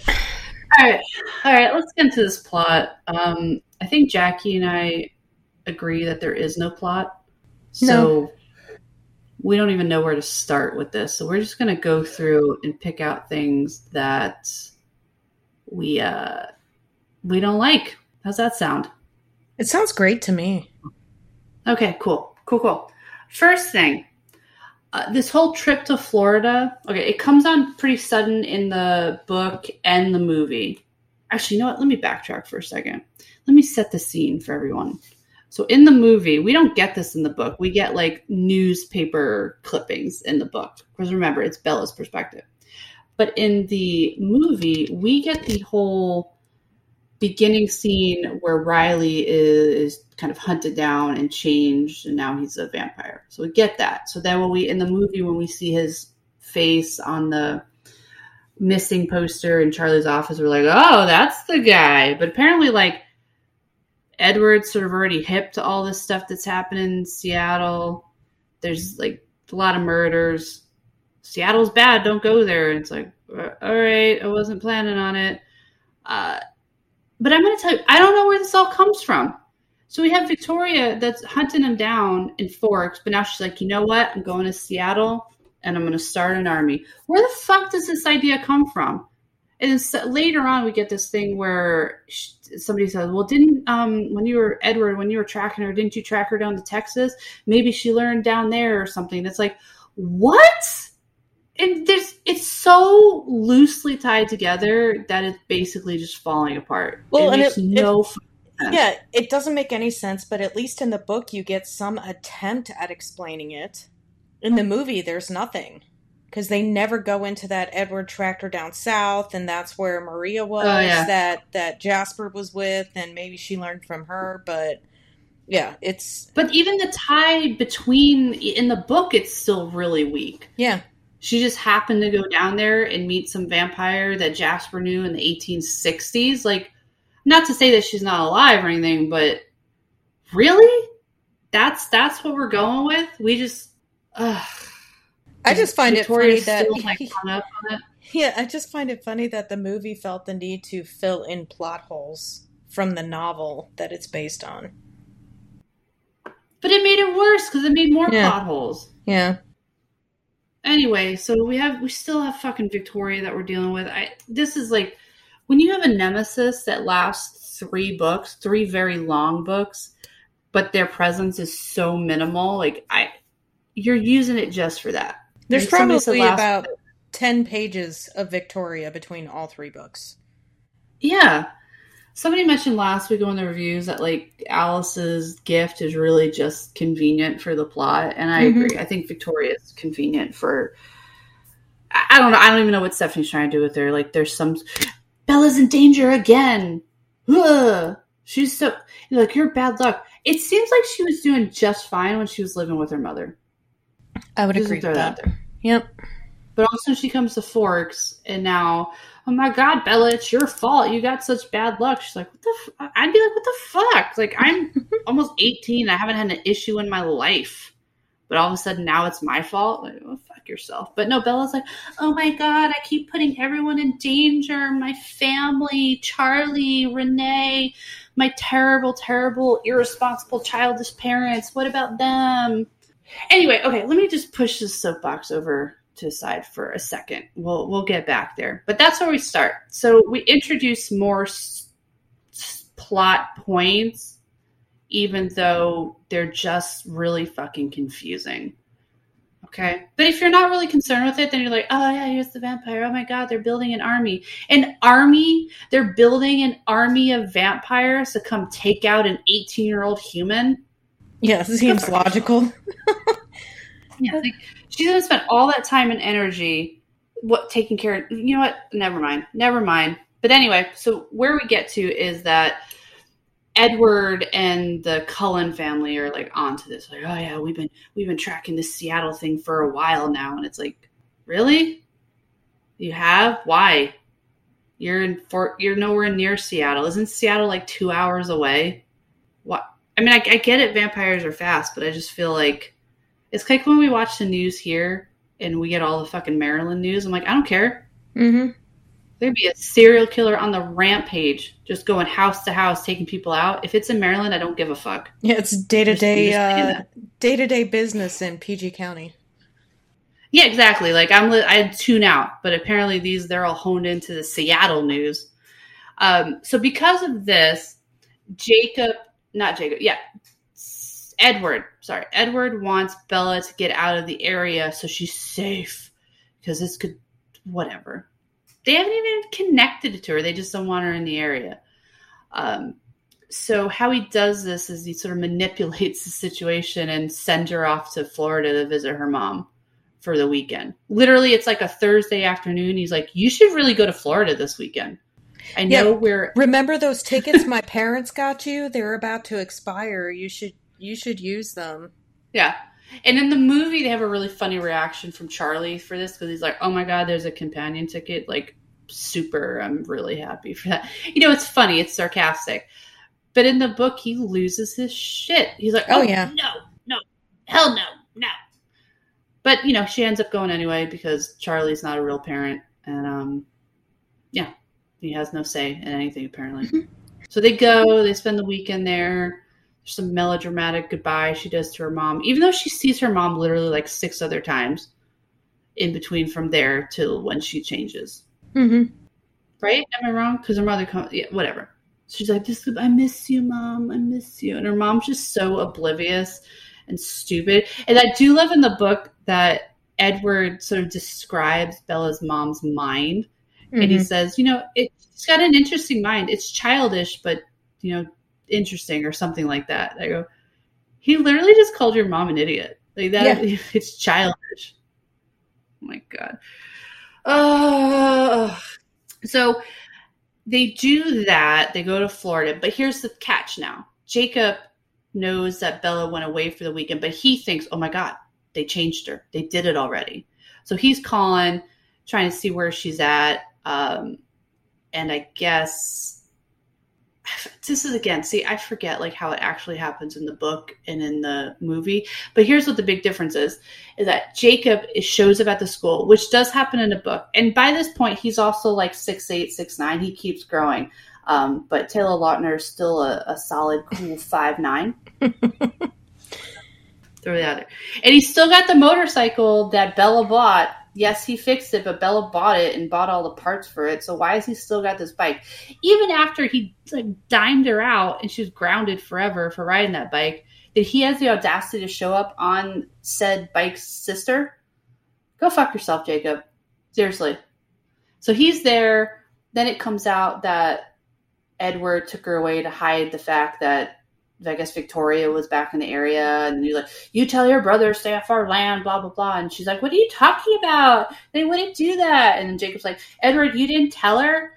All right, all right. Let's get into this plot. Um, I think Jackie and I agree that there is no plot, so we don't even know where to start with this. So we're just going to go through and pick out things that we uh, we don't like. How's that sound? It sounds great to me. Okay, cool, cool, cool. First thing, uh, this whole trip to Florida. Okay, it comes on pretty sudden in the book and the movie. Actually, you know what? Let me backtrack for a second. Let me set the scene for everyone. So, in the movie, we don't get this in the book. We get like newspaper clippings in the book because remember, it's Bella's perspective. But in the movie, we get the whole beginning scene where Riley is kind of hunted down and changed, and now he's a vampire. So we get that. So then when we in the movie when we see his face on the missing poster in Charlie's office, we're like, oh, that's the guy. But apparently, like Edward's sort of already hip to all this stuff that's happening in Seattle. There's like a lot of murders. Seattle's bad. Don't go there. And it's like, uh, all right, I wasn't planning on it. Uh, but I'm going to tell you, I don't know where this all comes from. So we have Victoria that's hunting him down in Forks, but now she's like, you know what? I'm going to Seattle and I'm going to start an army. Where the fuck does this idea come from? And so- later on, we get this thing where sh- somebody says, "Well, didn't um when you were Edward, when you were tracking her, didn't you track her down to Texas? Maybe she learned down there or something." It's like, what? And there's it's so loosely tied together that it's basically just falling apart. Well, it and makes it- no sense. Yeah, it doesn't make any sense, but at least in the book, you get some attempt at explaining it. In the movie, there's nothing. because they never go into that Edward tractor down south, and that's where Maria oh, was Oh, yeah. that that Jasper was with, and maybe she learned from her. But yeah, it's But even the tie between in the book, it's still really weak. yeah, She just happened to go down there and meet some vampire that Jasper knew in the 1860s. Like, not to say that she's not alive or anything, but really, that's that's what we're going with. We just, ugh. I just find Victoria's it funny still, that like hung up on it. yeah, I just find it funny that the movie felt the need to fill in plot holes from the novel that it's based on. But it made it worse because it made more Yeah. plot holes. Yeah, Anyway, so we have we still have fucking Victoria that we're dealing with. I this is like when you have a nemesis that lasts three books, three very long books, but their presence is so minimal. Like I, you're using it just for that. there's Like, probably about ten pages of Victoria between all three books. Yeah. Somebody mentioned last week on the reviews that like Alice's gift is really just convenient for the plot, and I Mhm. agree. I think Victoria's convenient for. I don't know. I don't even know what Stephenie's trying to do with her. Like, there's some Bella's in danger again. Ugh. She's so you're like you're bad luck. It seems like she was doing just fine when she was living with her mother. I would Just agree throw with that that. Yep. But also, she comes to Forks, and now, oh my God, Bella, it's your fault. You got such bad luck. She's like, what the? F-? I'd be like, what the fuck? Like, I'm almost 18. I haven't had an issue in my life, but all of a sudden now it's my fault. Like, oh, fuck yourself. But no, Bella's like, oh my God, I keep putting everyone in danger. My family, Charlie, Renee, my terrible, terrible, irresponsible, childish parents. What about them? Anyway, okay, let me just push this soapbox over to side for a second. We'll we'll get back there, but that's where we start. So we introduce more s- s- plot points, even though they're just really fucking confusing. Okay, but if you're not really concerned with it, then you're like, oh yeah, here's the vampire. Oh my god, they're building an army. An army? They're building an army of vampires to come take out an 18 year old human. Yeah, it seems logical. Yeah, like she's gonna spend all that time and energy what taking care of you know what? Never mind. Never mind. But anyway, so where we get to is that Edward and the Cullen family are like onto this. Like, oh yeah, we've been we've been tracking this Seattle thing for a while now, and it's like, really? You have? Why? You're in Fort. You're nowhere near Seattle. Isn't Seattle like two hours away? What? I mean, I, I get it. Vampires are fast, but I just feel like it's like when we watch the news here and we get all the fucking Maryland news. I'm like, I don't care. Mm-hmm. There'd be a serial killer on the rampage, just going house to house, taking people out. If it's in Maryland, I don't give a fuck. Yeah, it's day to day, Just- I'm just saying day to day business in PG County. Yeah, exactly. Like I'm, li- I tune out, but apparently these they're all honed into the Seattle news. Um, so because of this, Jacob, not Jacob, yeah, Edward. Sorry, Edward wants Bella to get out of the area so she's safe because this could, whatever. They haven't even connected to her. They just don't want her in the area. Um, so how he does this is he sort of manipulates the situation and sends her off to Florida to visit her mom for the weekend. Literally, it's like a Thursday afternoon. He's like, "You should really go to Florida this weekend." I Yeah. know we're Remember those tickets my parents got you? They're about to expire. You should you should use them. yeah. And in the movie, they have a really funny reaction from Charlie for this because he's like, "Oh my god, there's a companion ticket!" Like, super. I'm really happy for that. You know, it's funny. It's sarcastic. But in the book, he loses his shit. He's like, Oh, "Oh, yeah. no, no, hell no, no." But you know, she ends up going anyway because Charlie's not a real parent, and um, yeah, he has no say in anything apparently. so they go. They spend the weekend there. Some melodramatic goodbye she does to her mom, even though she sees her mom literally like six other times in between from there till when she changes. Mm-hmm. Right? Am I wrong? Because her mother comes. Yeah, whatever. She's like, "This, I miss you, mom. I miss you," and her mom's just so oblivious and stupid. And I do love in the book that Edward sort of describes Bella's mom's mind, and Mm-hmm. he says, "You know, it, it's got an interesting mind. It's childish, but you know, interesting, or something like that." I go, "He literally just called your mom an idiot. Like that. It's childish." Oh my god. Uh, so they do that. They go to Florida, but here's the catch now. Jacob knows that Bella went away for the weekend, but he thinks, oh my God, they changed her. They did it already. So he's calling, trying to see where she's at. Um, and I guess this is again, see, I forget like how it actually happens in the book and in the movie. But here's what the big difference is: is that Jacob is, shows up at the school, which does happen in the book. And by this point, he's also like six eight, six nine. He keeps growing. Um, but Taylor Lautner is still a, a solid, cool five nine. Throw that out there. And he's still got the motorcycle that Bella bought yes, he fixed it, but Bella bought it and bought all the parts for it. So why has he still got this bike? Even after he like dimed her out and she was grounded forever for riding that bike, did he has the audacity to show up on said bike's sister? Go fuck yourself, Jacob. Seriously. So he's there. Then it comes out that Edward took her away to hide the fact that I guess Victoria was back in the area, and you're like, "You tell your brother stay off our land," blah blah blah. And she's like, "What are you talking about? They wouldn't do that." And then Jacob's like, "Edward, you didn't tell her.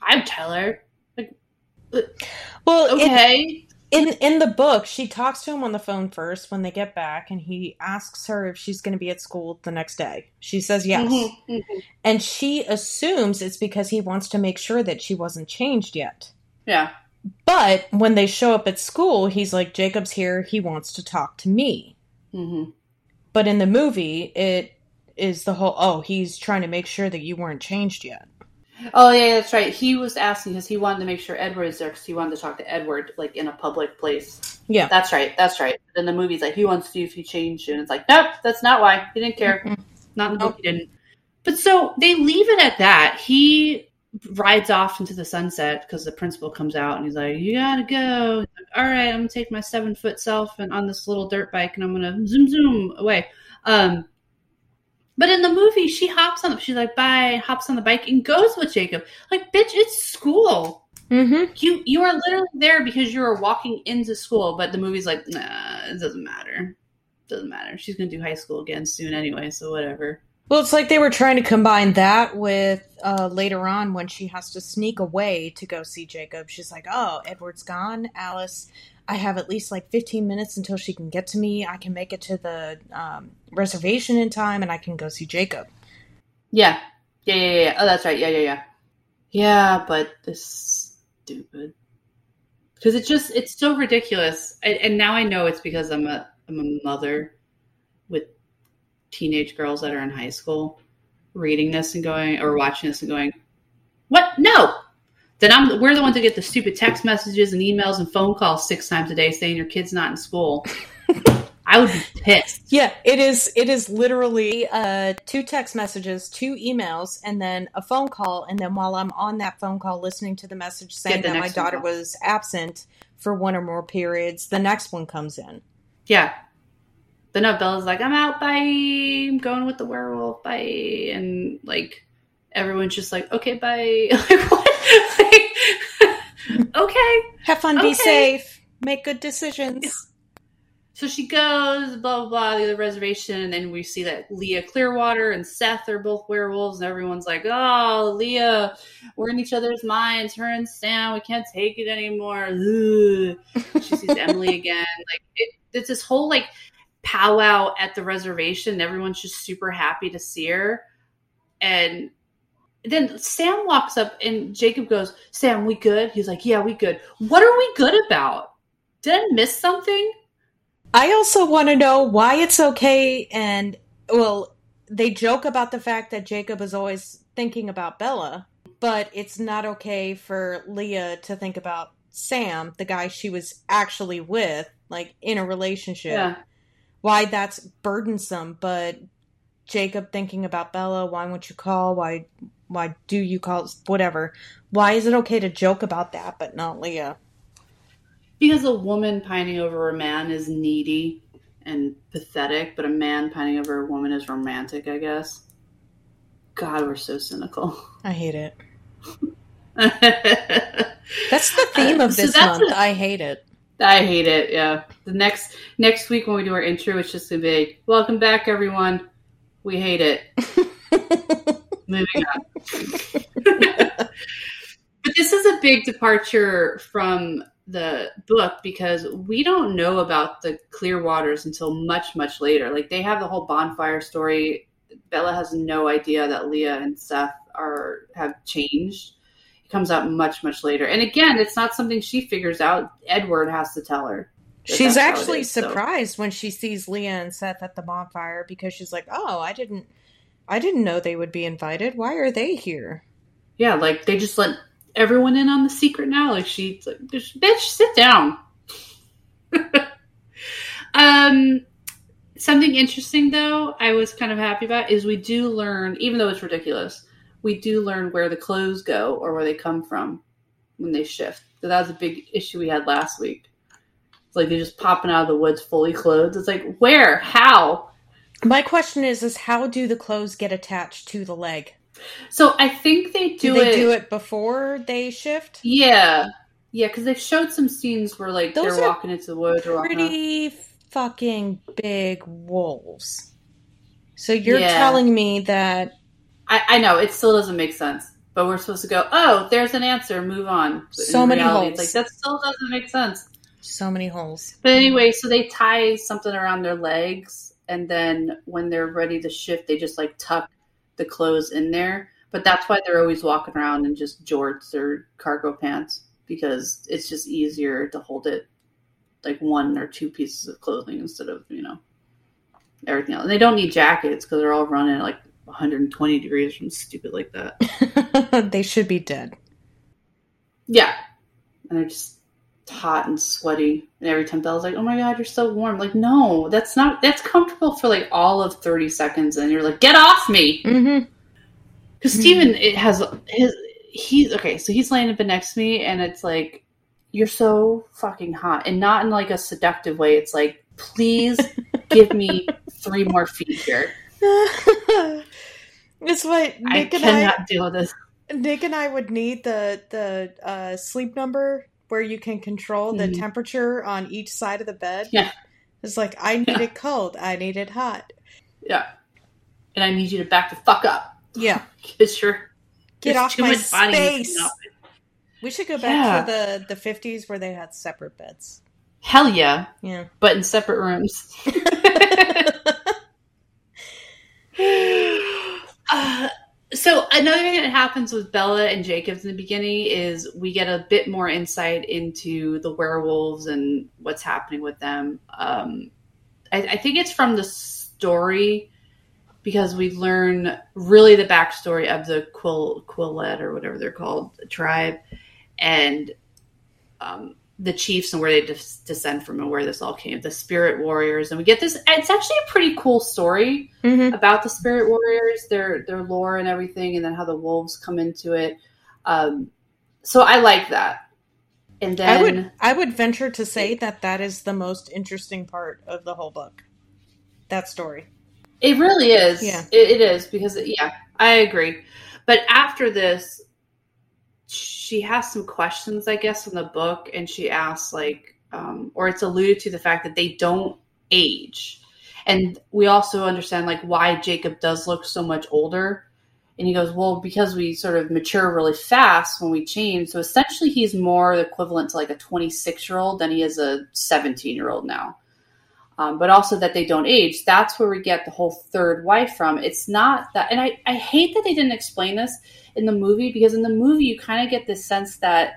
I'd tell her." Like, well, okay. In, in in the book, she talks to him on the phone first when they get back, and he asks her if she's going to be at school the next day. She says yes, mm-hmm, mm-hmm. and she assumes it's because he wants to make sure that she wasn't changed yet. Yeah. But when they show up at school, he's like, Jacob's here. He wants to talk to me. Mm-hmm. But in the movie, it is the whole, oh, he's trying to make sure that you weren't changed yet. Oh, yeah, that's right. He was asking because he wanted to make sure Edward is there because he wanted to talk to Edward, like, in a public place. Yeah. That's right. That's right. Then the movie's like, he wants to see if he changed. And it's like, nope, that's not why. He didn't care. Not in the book, he didn't. But so they leave it at that. He rides off into the sunset because the principal comes out and he's like, "You gotta go." Like, All right, I'm gonna take my seven foot self and on this little dirt bike and I'm gonna zoom zoom away. Um, but in the movie, she hops on. She's like, "Bye," hops on the bike and goes with Jacob. Like, bitch, it's school. Mm-hmm. You you are literally there because you are walking into school. But the movie's like, nah, it doesn't matter. Doesn't matter. She's gonna do high school again soon anyway, so whatever. Well, it's like they were trying to combine that with uh, later on when she has to sneak away to go see Jacob. She's like, "Oh, Edward's gone, Alice. I have at least like 15 minutes until she can get to me. I can make it to the um, reservation in time, and I can go see Jacob." Yeah, yeah, yeah, yeah. Oh, that's right. Yeah, yeah, yeah. Yeah, but this stupid because it's just it's so ridiculous. And, and now I know it's because I'm a I'm a mother teenage girls that are in high school reading this and going or watching this and going, "What? No." Then I'm we're the ones that get the stupid text messages and emails and phone calls six times a day saying your kid's not in school. I would be pissed. Yeah, it is. It is literally uh, two text messages, two emails, and then a phone call. And then while I'm on that phone call, listening to the message saying the that my daughter was absent for one or more periods, the next one comes in. Yeah, but no, Bella's like, I'm out, bye. I'm going with the werewolf, bye. And like, everyone's just like, okay, bye. like, what? like, okay. Have fun, okay. be safe, make good decisions. So she goes, blah, blah, blah, the other reservation. And then we see that Leah Clearwater and Seth are both werewolves. And everyone's like, oh, Leah, we're in each other's minds. Her and Sam, we can't take it anymore. She sees Emily again. Like, it, it's this whole, like, powwow at the reservation. Everyone's just super happy to see her. And then Sam walks up and Jacob goes, Sam, we good? He's like, Yeah, we good. What are we good about? Did I miss something? I also want to know why it's okay. And, well, they joke about the fact that Jacob is always thinking about Bella, but it's not okay for Leah to think about Sam, the guy she was actually with, like in a relationship. Yeah why that's burdensome, but Jacob thinking about Bella, why won't you call? Why why do you call whatever? Why is it okay to joke about that but not Leah? Because a woman pining over a man is needy and pathetic, but a man pining over a woman is romantic, I guess. God, we're so cynical. I hate it. that's the theme of this so month. A, I hate it. I hate it. Yeah. The next next week when we do our intro, it's just gonna be "Welcome back, everyone. We hate it. Moving on. but this is a big departure from the book because we don't know about the clear waters until much much later like they have the whole bonfire story bella has no idea that leah and seth are have changed it comes out much much later. And again it's not something she figures out. Edward has to tell her She's that's how it actually is, so- surprised when she sees Leah and Seth at the bonfire because she's like, "Oh, I didn't, I didn't know they would be invited. Why are they here?" yeah like they just let everyone in on the secret now. Like she's like bitch sit down. Um something interesting though i was kind of happy about is we do learn even though it's ridiculous we do learn where the clothes go or where they come from when they shift so that was a big issue we had last week it's like they're just popping out of the woods fully clothed it's like where how My question is, is how do the clothes get attached to the leg? so i think they do, Do, they it do it before they shift? Yeah, yeah, because they've showed some scenes where like Those they're walking into the woods or Pretty fucking big wolves. So you're Yeah. telling me that I, I know it still doesn't make sense, but we're supposed to go. Oh, there's an answer. Move on. But So many reality, holes. Like that still doesn't make sense. so many holes. But anyway, so they tie something around their legs, and then when they're ready to shift, they just like tuck the clothes in there. But that's why they're always walking around in just jorts or cargo pants because it's just easier to hold it like one or two pieces of clothing instead of you know everything else. And they don't need jackets because they're all running like 120 degrees from stupid like that. they should be dead. Yeah, and they're just hot and sweaty. And every time Bella's like, "Oh my god, you're so warm!" Like, no, that's not. That's comfortable for like all of 30 seconds, and you're like, "Get off me!" Mm-hmm. Because Steven, it has his. He's okay, so he's laying up next to me, and it's like, "You're so fucking hot," and not in like a seductive way. It's like, please give me three more feet here. it's what I Nick and cannot I, deal with this. Nick and I would need the the uh, sleep number where you can control the Mhm. temperature on each side of the bed. Yeah. It's like I need Yeah. it cold, I need it hot. Yeah, and I need you to back the fuck up Yeah. because you're Get off my space. We should go Yeah. back to the the fifties where they had separate beds. Hell yeah, Yeah. but in separate rooms. Uh, so another thing that happens with Bella and Jacobs in the beginning is we get a bit more insight into the werewolves and what's happening with them. Um, I, I think it's from the story because we learn really the backstory of the Quill Quillet or whatever they're called, the tribe, and um, the chiefs and where they des- descend from and where this all came, the spirit warriors, and we get this. It's actually a pretty cool story Mhm. about the spirit warriors, their their lore and everything, and then how the wolves come into it. Um, so I like that. And then I would I would venture to say that that is the most interesting part of the whole book. That story. It really is. Yeah. It, it is because yeah, I agree. But after this, she has some questions, I guess, in the book, and she asks like, um, or it's alluded to the fact that they don't age, and we also understand like why Jacob does look so much older. And he goes, well, because we sort of mature really fast when we change. So essentially, he's more equivalent to like a 26 year old than he is a 17 year old now um, but also that they don't age. That's where we get the whole third wife from. It's not that, and I, I hate that they didn't explain this in the movie because in the movie you kind of get this sense that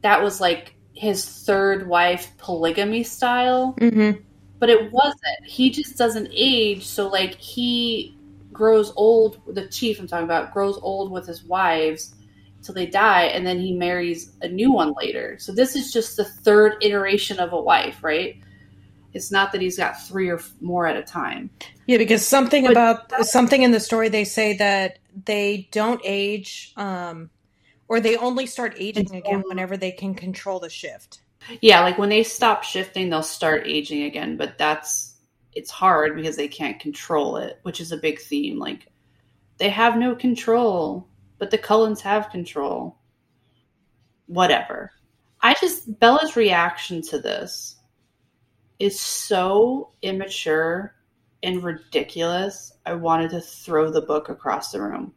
that was like his third wife polygamy style, Mm-hmm. but it wasn't. He just doesn't age, so like he grows old. The chief I'm talking about grows old with his wives till they die, and then he marries a new one later. So this is just the third iteration of a wife, right? It's not that he's got three or more at a time. Yeah, because something But- about something in the story they say that they don't age, um, or they only start aging again whenever they can control the shift. Yeah, like when they stop shifting, they'll start aging again, but that's it's hard because they can't control it, which is a big theme. Like they have no control, but the Cullens have control. Whatever. I just Bella's reaction to this is so immature and ridiculous, I wanted to throw the book across the room.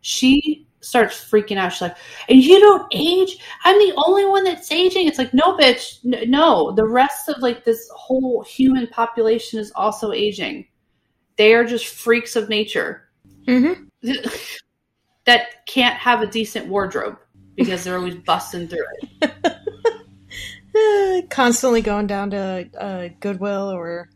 She starts freaking out. She's like, "And you don't age? I'm the only one that's aging." It's like, "No, bitch, N- no. The rest of like this whole human population is also aging. They are just freaks of nature Mm-hmm. that can't have a decent wardrobe because they're always busting through it." Constantly going down to uh, Goodwill or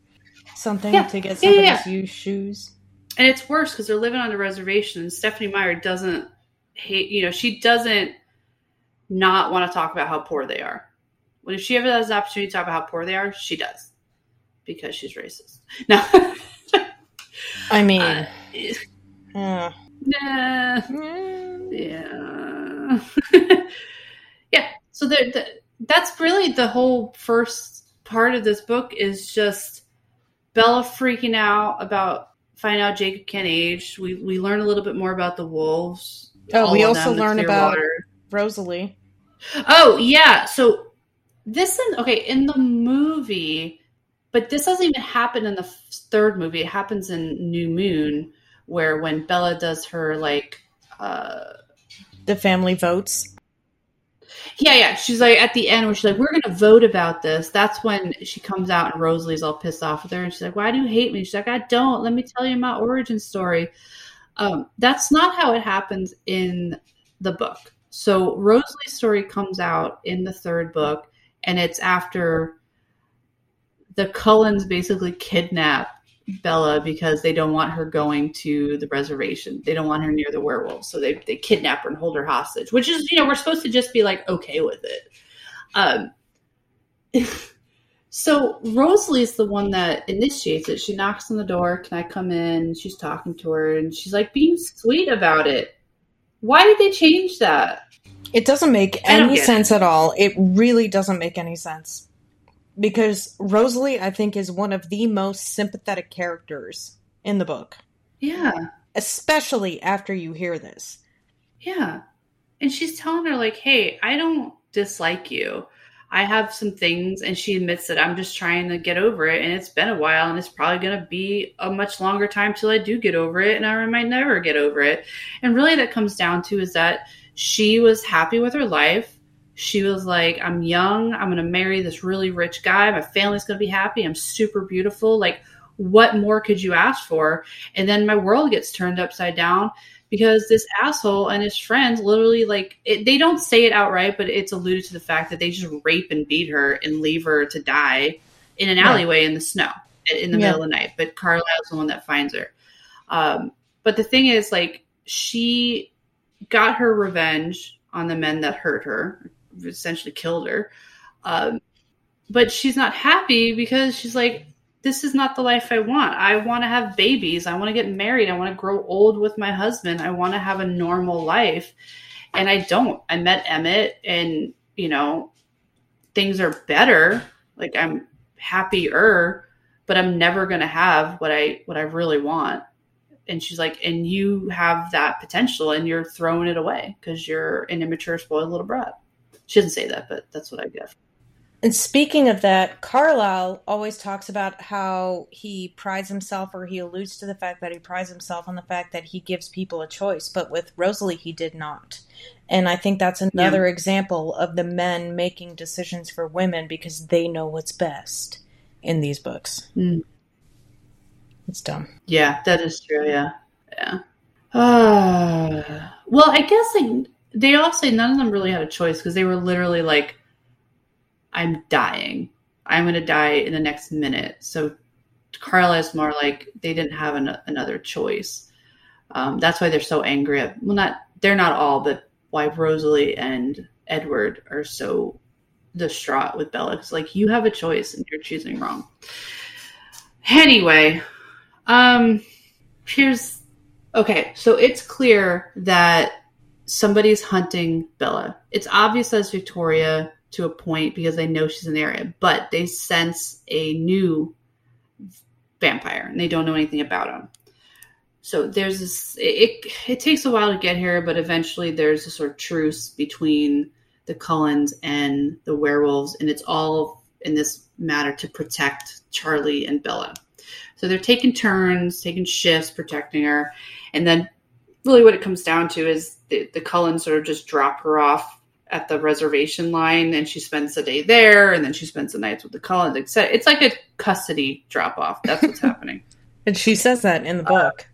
something Yeah. to get Yeah, yeah, somebody's yeah. used shoes. And it's worse because they're living on a reservation. And Stephenie Meyer doesn't hate, you know, she doesn't not want to talk about how poor they are. When if she ever has an opportunity to talk about how poor they are, she does because she's racist. No, I mean, Uh, uh, nah, mm, yeah, yeah. So there, the, that's really the whole first part of this book is just Bella freaking out about finding out Jacob can't age. We we learn a little bit more about the wolves. Oh, we also learn about- Clearwater. Rosalie. Oh yeah, so this is okay in the movie, but this doesn't even happen in the third movie. It happens in New Moon, where when Bella does her like. uh The family votes. Yeah, yeah. She's like at the end where she's like, "We're gonna vote about this." That's when she comes out and Rosalie's all pissed off with her, and she's like, "Why do you hate me?" She's like, "I don't. Let me tell you my origin story." Um, that's not how it happens in the book. So Rosalie's story comes out in the third book, and it's after the Cullens basically kidnap Bella because they don't want her going to the reservation. They don't want her near the werewolves. So they, they kidnap her and hold her hostage, which is, you know, we're supposed to just be like okay with it. Um, so Rosalie's the one that initiates it. She knocks on the door. Can I come in? She's talking to her and she's like being sweet about it. Why did they change that? It doesn't make any get it. sense at all. It really doesn't make any sense. Because Rosalie, I think, is one of the most sympathetic characters in the book, Yeah. especially after you hear this. Yeah. And she's telling her, like, hey, I don't dislike you. I have some things, and she admits that I'm just trying to get over it, and it's been a while, and it's probably going to be a much longer time till I do get over it, and I might never get over it. And really, that comes down to is that she was happy with her life. She was like, I'm young, I'm going to marry this really rich guy, my family's going to be happy, I'm super beautiful. Like, what more could you ask for? And then my world gets turned upside down because this asshole and his friends literally like it, they don't say it outright but it's alluded to the fact that they just rape and beat her and leave her to die in an Yeah. alleyway in the snow in the Yeah. middle of the night but carlisle's the one that finds her um, but the thing is like she got her revenge on the men that hurt her essentially killed her um, but she's not happy because she's like this is not the life I want. I want to have babies. I want to get married. I want to grow old with my husband. I want to have a normal life. And I don't. I met Emmett and, you know, things are better. Like I'm happier, but I'm never going to have what I what I really want. And she's like, "And you have that potential and you're throwing it away because you're an immature spoiled little brat." She doesn't say that, but that's what I get. And speaking of that, Carlisle always talks about how he prides himself, or he alludes to the fact that he prides himself on the fact that he gives people a choice. But with Rosalie, he did not. And I think that's another example of the men making decisions for women because they know what's best in these books. Mm. It's dumb. Yeah, that is true. Yeah, yeah. Uh, well, I guess like they all say none of them really had a choice because they were literally like, "I'm dying. I'm going to die in the next minute." So Carla Carla's more like they didn't have an, another choice. Um, that's why they're so angry. At, well, not they're not all, but why Rosalie and Edward are so distraught with Bella. It's like you have a choice and you're choosing wrong. Anyway, um, here's okay. So it's clear that somebody's hunting Bella. It's obvious it's Victoria to a point because they know she's in the area, but they sense a new vampire and they don't know anything about him. So there's this. It it takes a while to get here, but eventually there's a sort of truce between the Cullens and the werewolves, and it's all in this matter to protect Charlie and Bella. So they're taking turns, taking shifts, protecting her. And then really what it comes down to is the, the Cullens sort of just drop her off at the reservation line and she spends the day there and then she spends the nights with the Cullens. It's like a custody drop off. That's what's happening. And she says that in the book. Uh,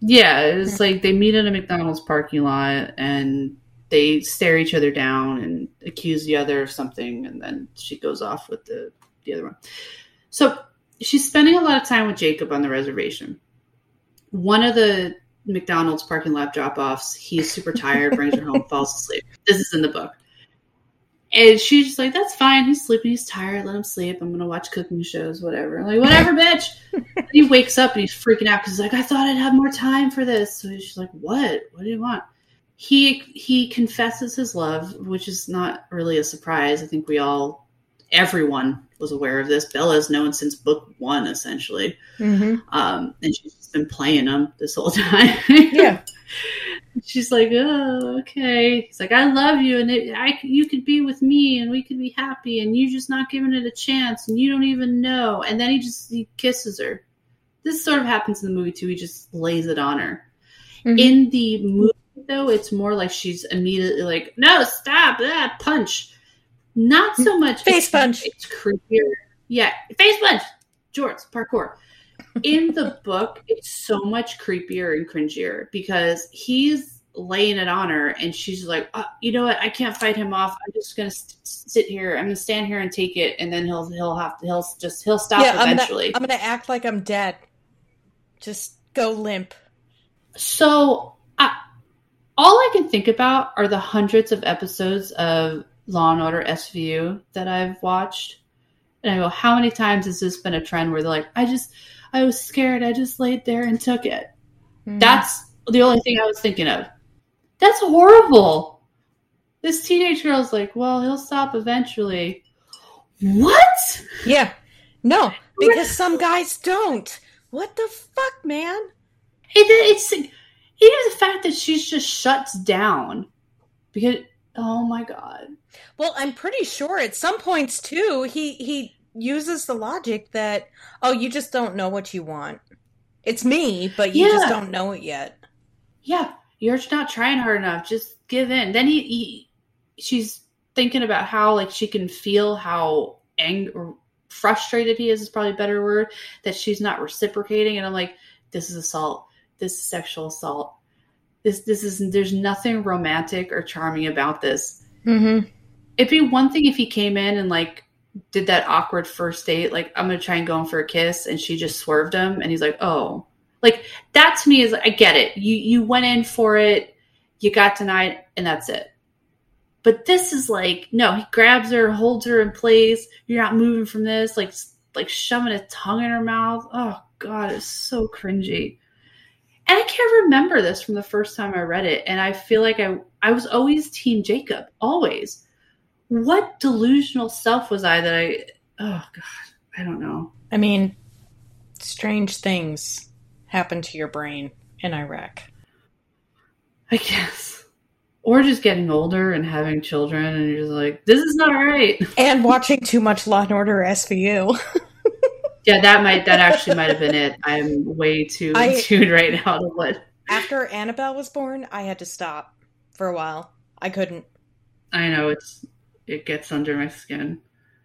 yeah, it's like they meet at a McDonald's parking lot and they stare each other down and accuse the other of something and then she goes off with the, the other one. So she's spending a lot of time with Jacob on the reservation. One of the McDonald's parking lot drop offs. He's super tired, brings her home, falls asleep. This is in the book. And she's just like, that's fine. He's sleeping. He's tired. Let him sleep. I'm going to watch cooking shows, whatever. I'm like, whatever, bitch. he wakes up and he's freaking out because he's like, I thought I'd have more time for this. So she's like, what? What do you want? He he confesses his love, which is not really a surprise. I think we all, everyone was aware of this. Bella's known since book one, essentially. Mm-hmm. Um, and she's been playing him this whole time. yeah. She's like, oh, okay. He's like, I love you, and it, I, you could be with me, and we could be happy, and you're just not giving it a chance, and you don't even know. And then he just he kisses her. This sort of happens in the movie too. He just lays it on her. Mm-hmm. In the movie, though, it's more like she's immediately like, no, stop, that punch. Not so much face punch. It's creepier. Yeah, face punch. Jorts parkour. In the book, it's so much creepier and cringier because he's laying it on her, and she's like, oh, "You know what? I can't fight him off. I'm just gonna st- sit here. I'm gonna stand here and take it, and then he'll he'll have to he'll just he'll stop yeah, eventually. I'm gonna, I'm gonna act like I'm dead. Just go limp." So, I, all I can think about are the hundreds of episodes of Law and Order SVU that I've watched. And I go, how many times has this been a trend where they're like, I just, I was scared. I just laid there and took it. Mm-hmm. That's the only thing I was thinking of. That's horrible. This teenage girl's like, well, he'll stop eventually. What? Yeah. No, because some guys don't. What the fuck, man? It, it's even the fact that she's just shuts down because oh my god well, I'm pretty sure at some points too, he he uses the logic that oh, you just don't know what you want. It's me, but you yeah. just don't know it yet. Yeah, you're not trying hard enough. Just give in. Then he, he she's thinking about how like she can feel how angry frustrated he is is probably a better word that she's not reciprocating and i'm like this is assault this is sexual assault this this is there's nothing romantic or charming about this mm-hmm it'd be one thing if he came in and like did that awkward first date, like I'm gonna try and go in for a kiss, and she just swerved him, and he's like, oh, like that to me is I get it. You you went in for it, you got denied, and that's it. But this is like no, he grabs her, holds her in place. You're not moving from this, like like shoving a tongue in her mouth. Oh god, it's so cringy. And I can't remember this from the first time I read it, and I feel like I I was always Team Jacob, always what delusional self was I that I, oh God, I don't know. I mean, strange things happen to your brain in Iraq. I guess. Or just getting older and having children, and you're just like, this is not right. And watching too much Law and Order SVU. yeah, that might that actually might have been it. I'm way too I, tuned right now to what. After Annabelle was born, I had to stop for a while. I couldn't. I know it's it gets under my skin.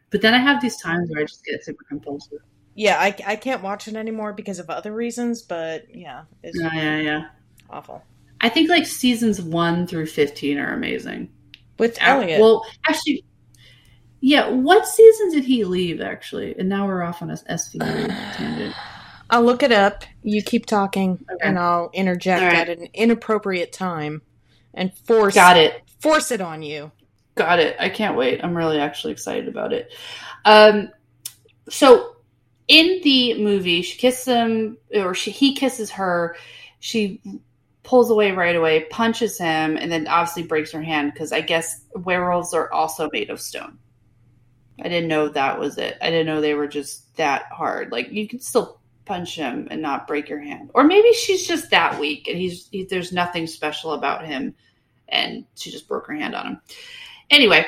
But then I have these times where I just get super compulsive. Yeah, I, I can't watch it anymore because of other reasons, but yeah. It's yeah, yeah, yeah. Awful. I think like seasons one through 15 are amazing. With uh, Elliot. Well, actually, yeah. What season did he leave, actually? And now we're off on a SVU tangent. I'll look it up. You keep talking, okay. and I'll interject right. at an inappropriate time and force Got it. Force it on you. Got it. I can't wait. I'm really actually excited about it. Um, so in the movie, she kisses him, or she, he kisses her. She pulls away right away, punches him, and then obviously breaks her hand because I guess werewolves are also made of stone. I didn't know that was it. I didn't know they were just that hard. Like you can still punch him and not break your hand, or maybe she's just that weak and he's he, there's nothing special about him, and she just broke her hand on him. Anyway,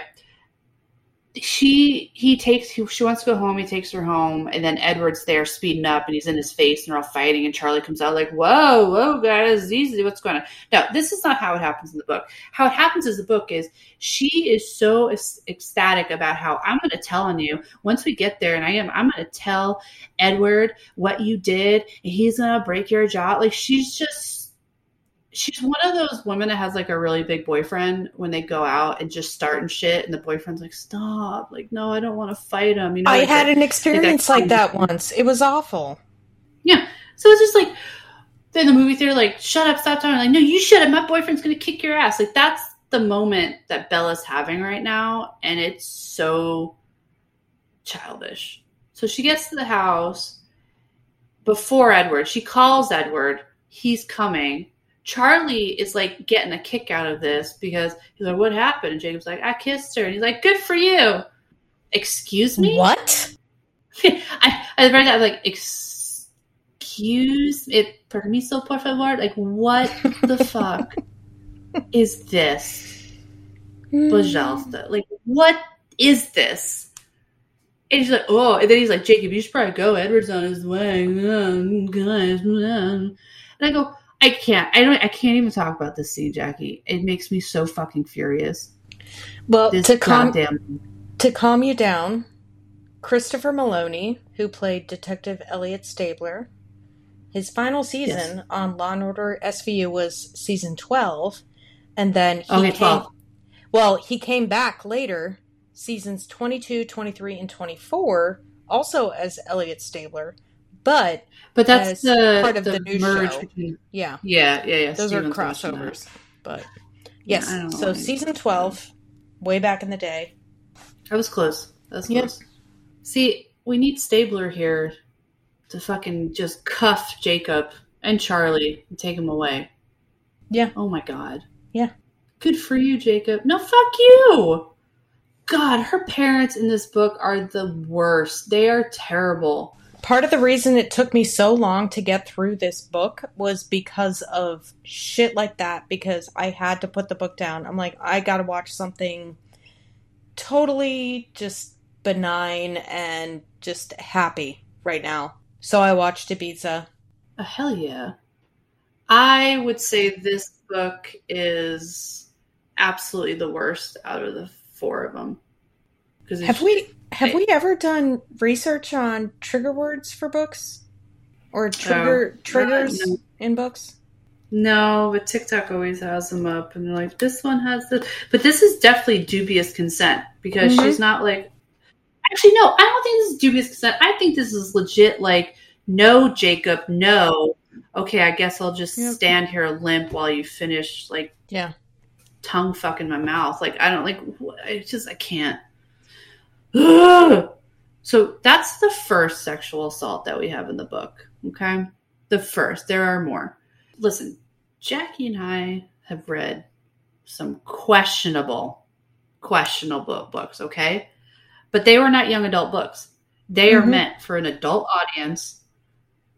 she he takes he, she wants to go home he takes her home and then edward's there speeding up and he's in his face and they're all fighting and charlie comes out like whoa whoa guys easy what's going on? Now this is not how it happens in the book. How it happens in the book is she is so ecstatic about how i'm going to tell on you. Once we get there and i am i'm going to tell edward what you did and he's going to break your jaw. Like she's just she's one of those women that has like a really big boyfriend when they go out and just start and shit and the boyfriend's like stop. Like no i don't want to fight him you know i like had an experience like that once. It was awful. Yeah. So it's just like in the movie theater like shut up stop talking. Like no you shut up. My boyfriend's gonna kick your ass. Like that's the moment that bella's having right now and it's so childish. So she gets to the house before edward. She calls edward. He's coming Charlie is like getting a kick out of this because he's like, "What happened?" And Jacob's like, "I kissed her," and he's like, "Good for you." Excuse me. What? I I read that like excuse me. it permiso por favor. Like what the fuck is this? Bajalsta. Mm. Like what is this? And he's like, oh, and then he's like, Jacob, you should probably go. Edward's on his way. Guys, and I go, I can't. I don't. I can't even talk about this scene, Jackie. It makes me so fucking furious. Well, this to calm goddamn... to calm you down, Christopher Meloni, who played Detective Elliot Stabler, his final season yes. on Law and Order SVU was season twelve, and then he okay, came. 12. Well, he came back later, seasons 22, 23, and 24, also as Elliot Stabler, but but that's the part of the, the new merge show. between yeah. Yeah yeah yeah those are crossovers but yes yeah, so season 12 way back in the day. I was close. That's close. Yep. see we need stabler here to fucking just cuff jacob and charlie and take him away. Yeah. Oh my god. Yeah. Good for you jacob. No fuck you! God her parents in this book are the worst. They are terrible part of the reason it took me so long to get through this book was because of shit like that because I had to put the book down. I'm like I got to watch something totally just benign and just happy right now. So I watched Ibiza. Oh, hell yeah. I would say this book is absolutely the worst out of the four of them. Have we have we ever done research on trigger words for books or trigger oh, triggers no. in books? No, but TikTok always has them up, and they're like, "This one has the," but this is definitely dubious consent because mm-hmm. she's not like. Actually, no, I don't think this is dubious consent. I think this is legit. Like, no, Jacob, no. Okay, I guess I'll just yep. stand here limp while you finish. Like, yeah, tongue fucking my mouth. Like, I don't like. I just I can't. so that's the first sexual assault that we have in the book. Okay. The first. There are more. Listen, Jackie and I have read some questionable, questionable books. Okay. But they were not young adult books. They mm-hmm. are meant for an adult audience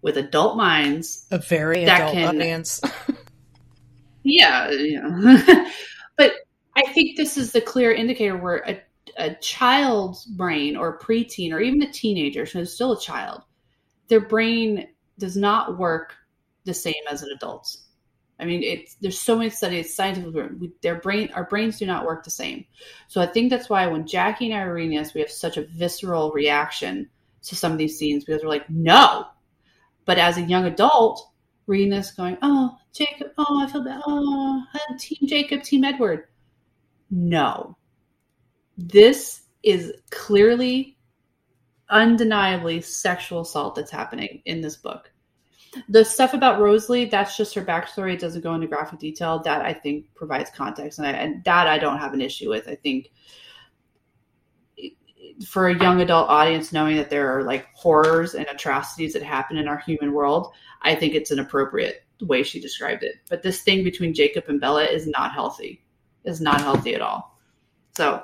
with adult minds. A very adult can, audience. yeah. Yeah. but I think this is the clear indicator where a child's brain or preteen or even a teenager, so it's still a child, their brain does not work the same as an adult's. I mean, it's there's so many studies, scientifically, their brain, our brains do not work the same. So I think that's why when Jackie and I are reading this, we have such a visceral reaction to some of these scenes because we're like, no. But as a young adult, reading this, going, oh, Jacob, oh, I feel bad. Oh, Team Jacob, Team Edward. No, this is clearly, undeniably sexual assault that's happening in this book. The stuff about Rosalie, that's just her backstory. It doesn't go into graphic detail. That I think provides context, and, I, and that I don't have an issue with. I think for a young adult audience, knowing that there are like horrors and atrocities that happen in our human world, I think it's an appropriate way she described it. But this thing between Jacob and Bella is not healthy. Is not healthy at all. So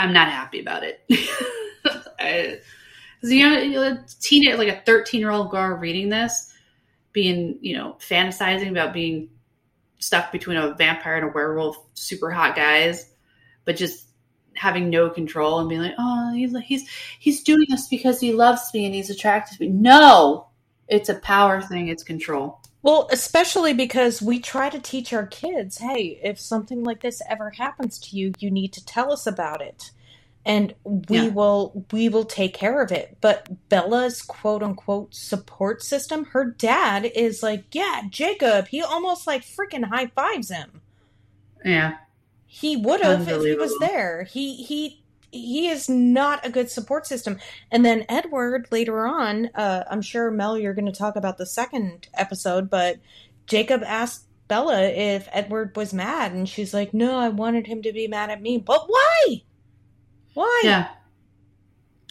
I'm not happy about it. I, you know, a teenage, like a 13 year old girl reading this, being, you know, fantasizing about being stuck between a vampire and a werewolf, super hot guys, but just having no control and being like, oh, he's he's he's doing this because he loves me and he's attracted to me. No, it's a power thing. It's control. Well, especially because we try to teach our kids, hey, if something like this ever happens to you, you need to tell us about it. And we Yeah. will we will take care of it. But Bella's quote unquote support system, her dad is like, Yeah, Jacob, he almost like freaking high fives him. Yeah, He would have if he was there. He he he is not a good support system. And then Edward later on, uh, I'm sure Mel, you're going to talk about the second episode, but Jacob asked Bella if Edward was mad, and she's like, "No, I wanted him to be mad at me, but why? Why? yeah.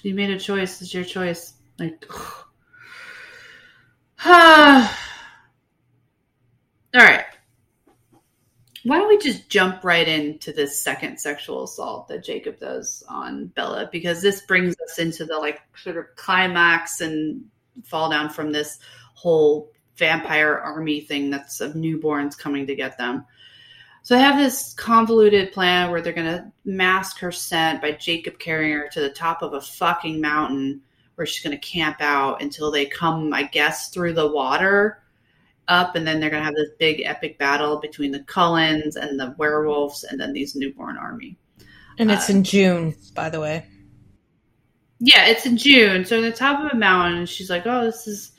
You made a choice. It's your choice. Like, all right. Why don't we just jump right into this second sexual assault that Jacob does on Bella? Because this brings us into the like sort of climax and fall down from this whole vampire army thing that's of newborns coming to get them. So they have this convoluted plan where they're going to mask her scent by Jacob carrying her to the top of a fucking mountain where she's going to camp out until they come, I guess, through the water up, and then they're going to have this big epic battle between the Cullens and the werewolves, and then these newborn army. And it's Uh, in June, by the way. Yeah, it's in June. So on the top of a mountain, she's like, "Oh, this is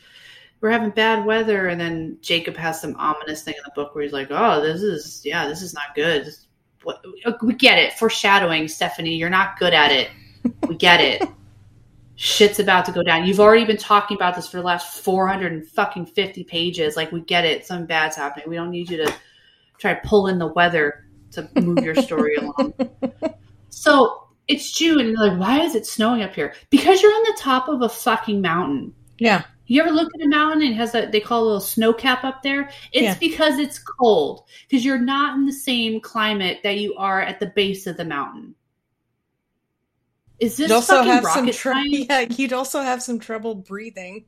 we're having bad weather." And then Jacob has some ominous thing in the book where he's like, "Oh, this is yeah, this is not good." This- what, we get it. Foreshadowing, Stephenie. You're not good at it. We get it. Shit's about to go down. You've already been talking about this for the last 400 and fucking 50 pages. Like, we get it. Something bad's happening. We don't need you to try to pull in the weather to move your story along. So it's June, and like, why is it snowing up here? Because you're on the top of a fucking mountain. Yeah. You ever look at a mountain and it has that they call a little snow cap up there? It's Yeah. because it's cold. Because you're not in the same climate that you are at the base of the mountain. Is this You'd also fucking have some science? Yeah, you'd also have some trouble breathing.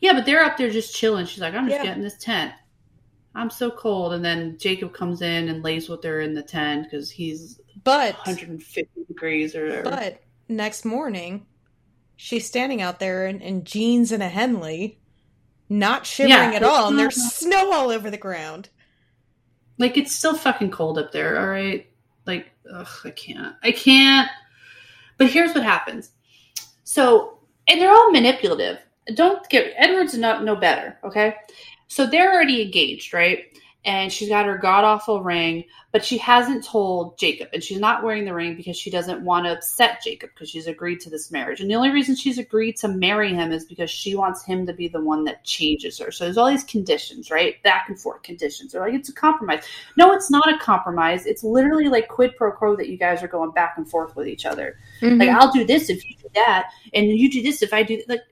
Yeah, but they're up there just chilling. She's like, I'm just Yeah. getting this tent. I'm so cold. And then Jacob comes in and lays with her in the tent because he's But 150 degrees or whatever. But next morning, she's standing out there in, in jeans and a Henley, not shivering Yeah. at all, and there's snow all over the ground. Like it's still fucking cold up there, all right? Ugh, I can't. I can't. But here's what happens. So, and they're all manipulative. Don't get Edward's no, no better, okay? So they're already engaged, right? And she's got her god awful ring, but she hasn't told Jacob, and she's not wearing the ring because she doesn't want to upset Jacob because she's agreed to this marriage. And the only reason she's agreed to marry him is because she wants him to be the one that changes her. So there's all these conditions, right? Back and forth conditions. They're like, it's a compromise. No, it's not a compromise. It's literally like quid pro quo that you guys are going back and forth with each other. Like, mm-hmm. I'll do this if you do that, and you do this if I do. Like,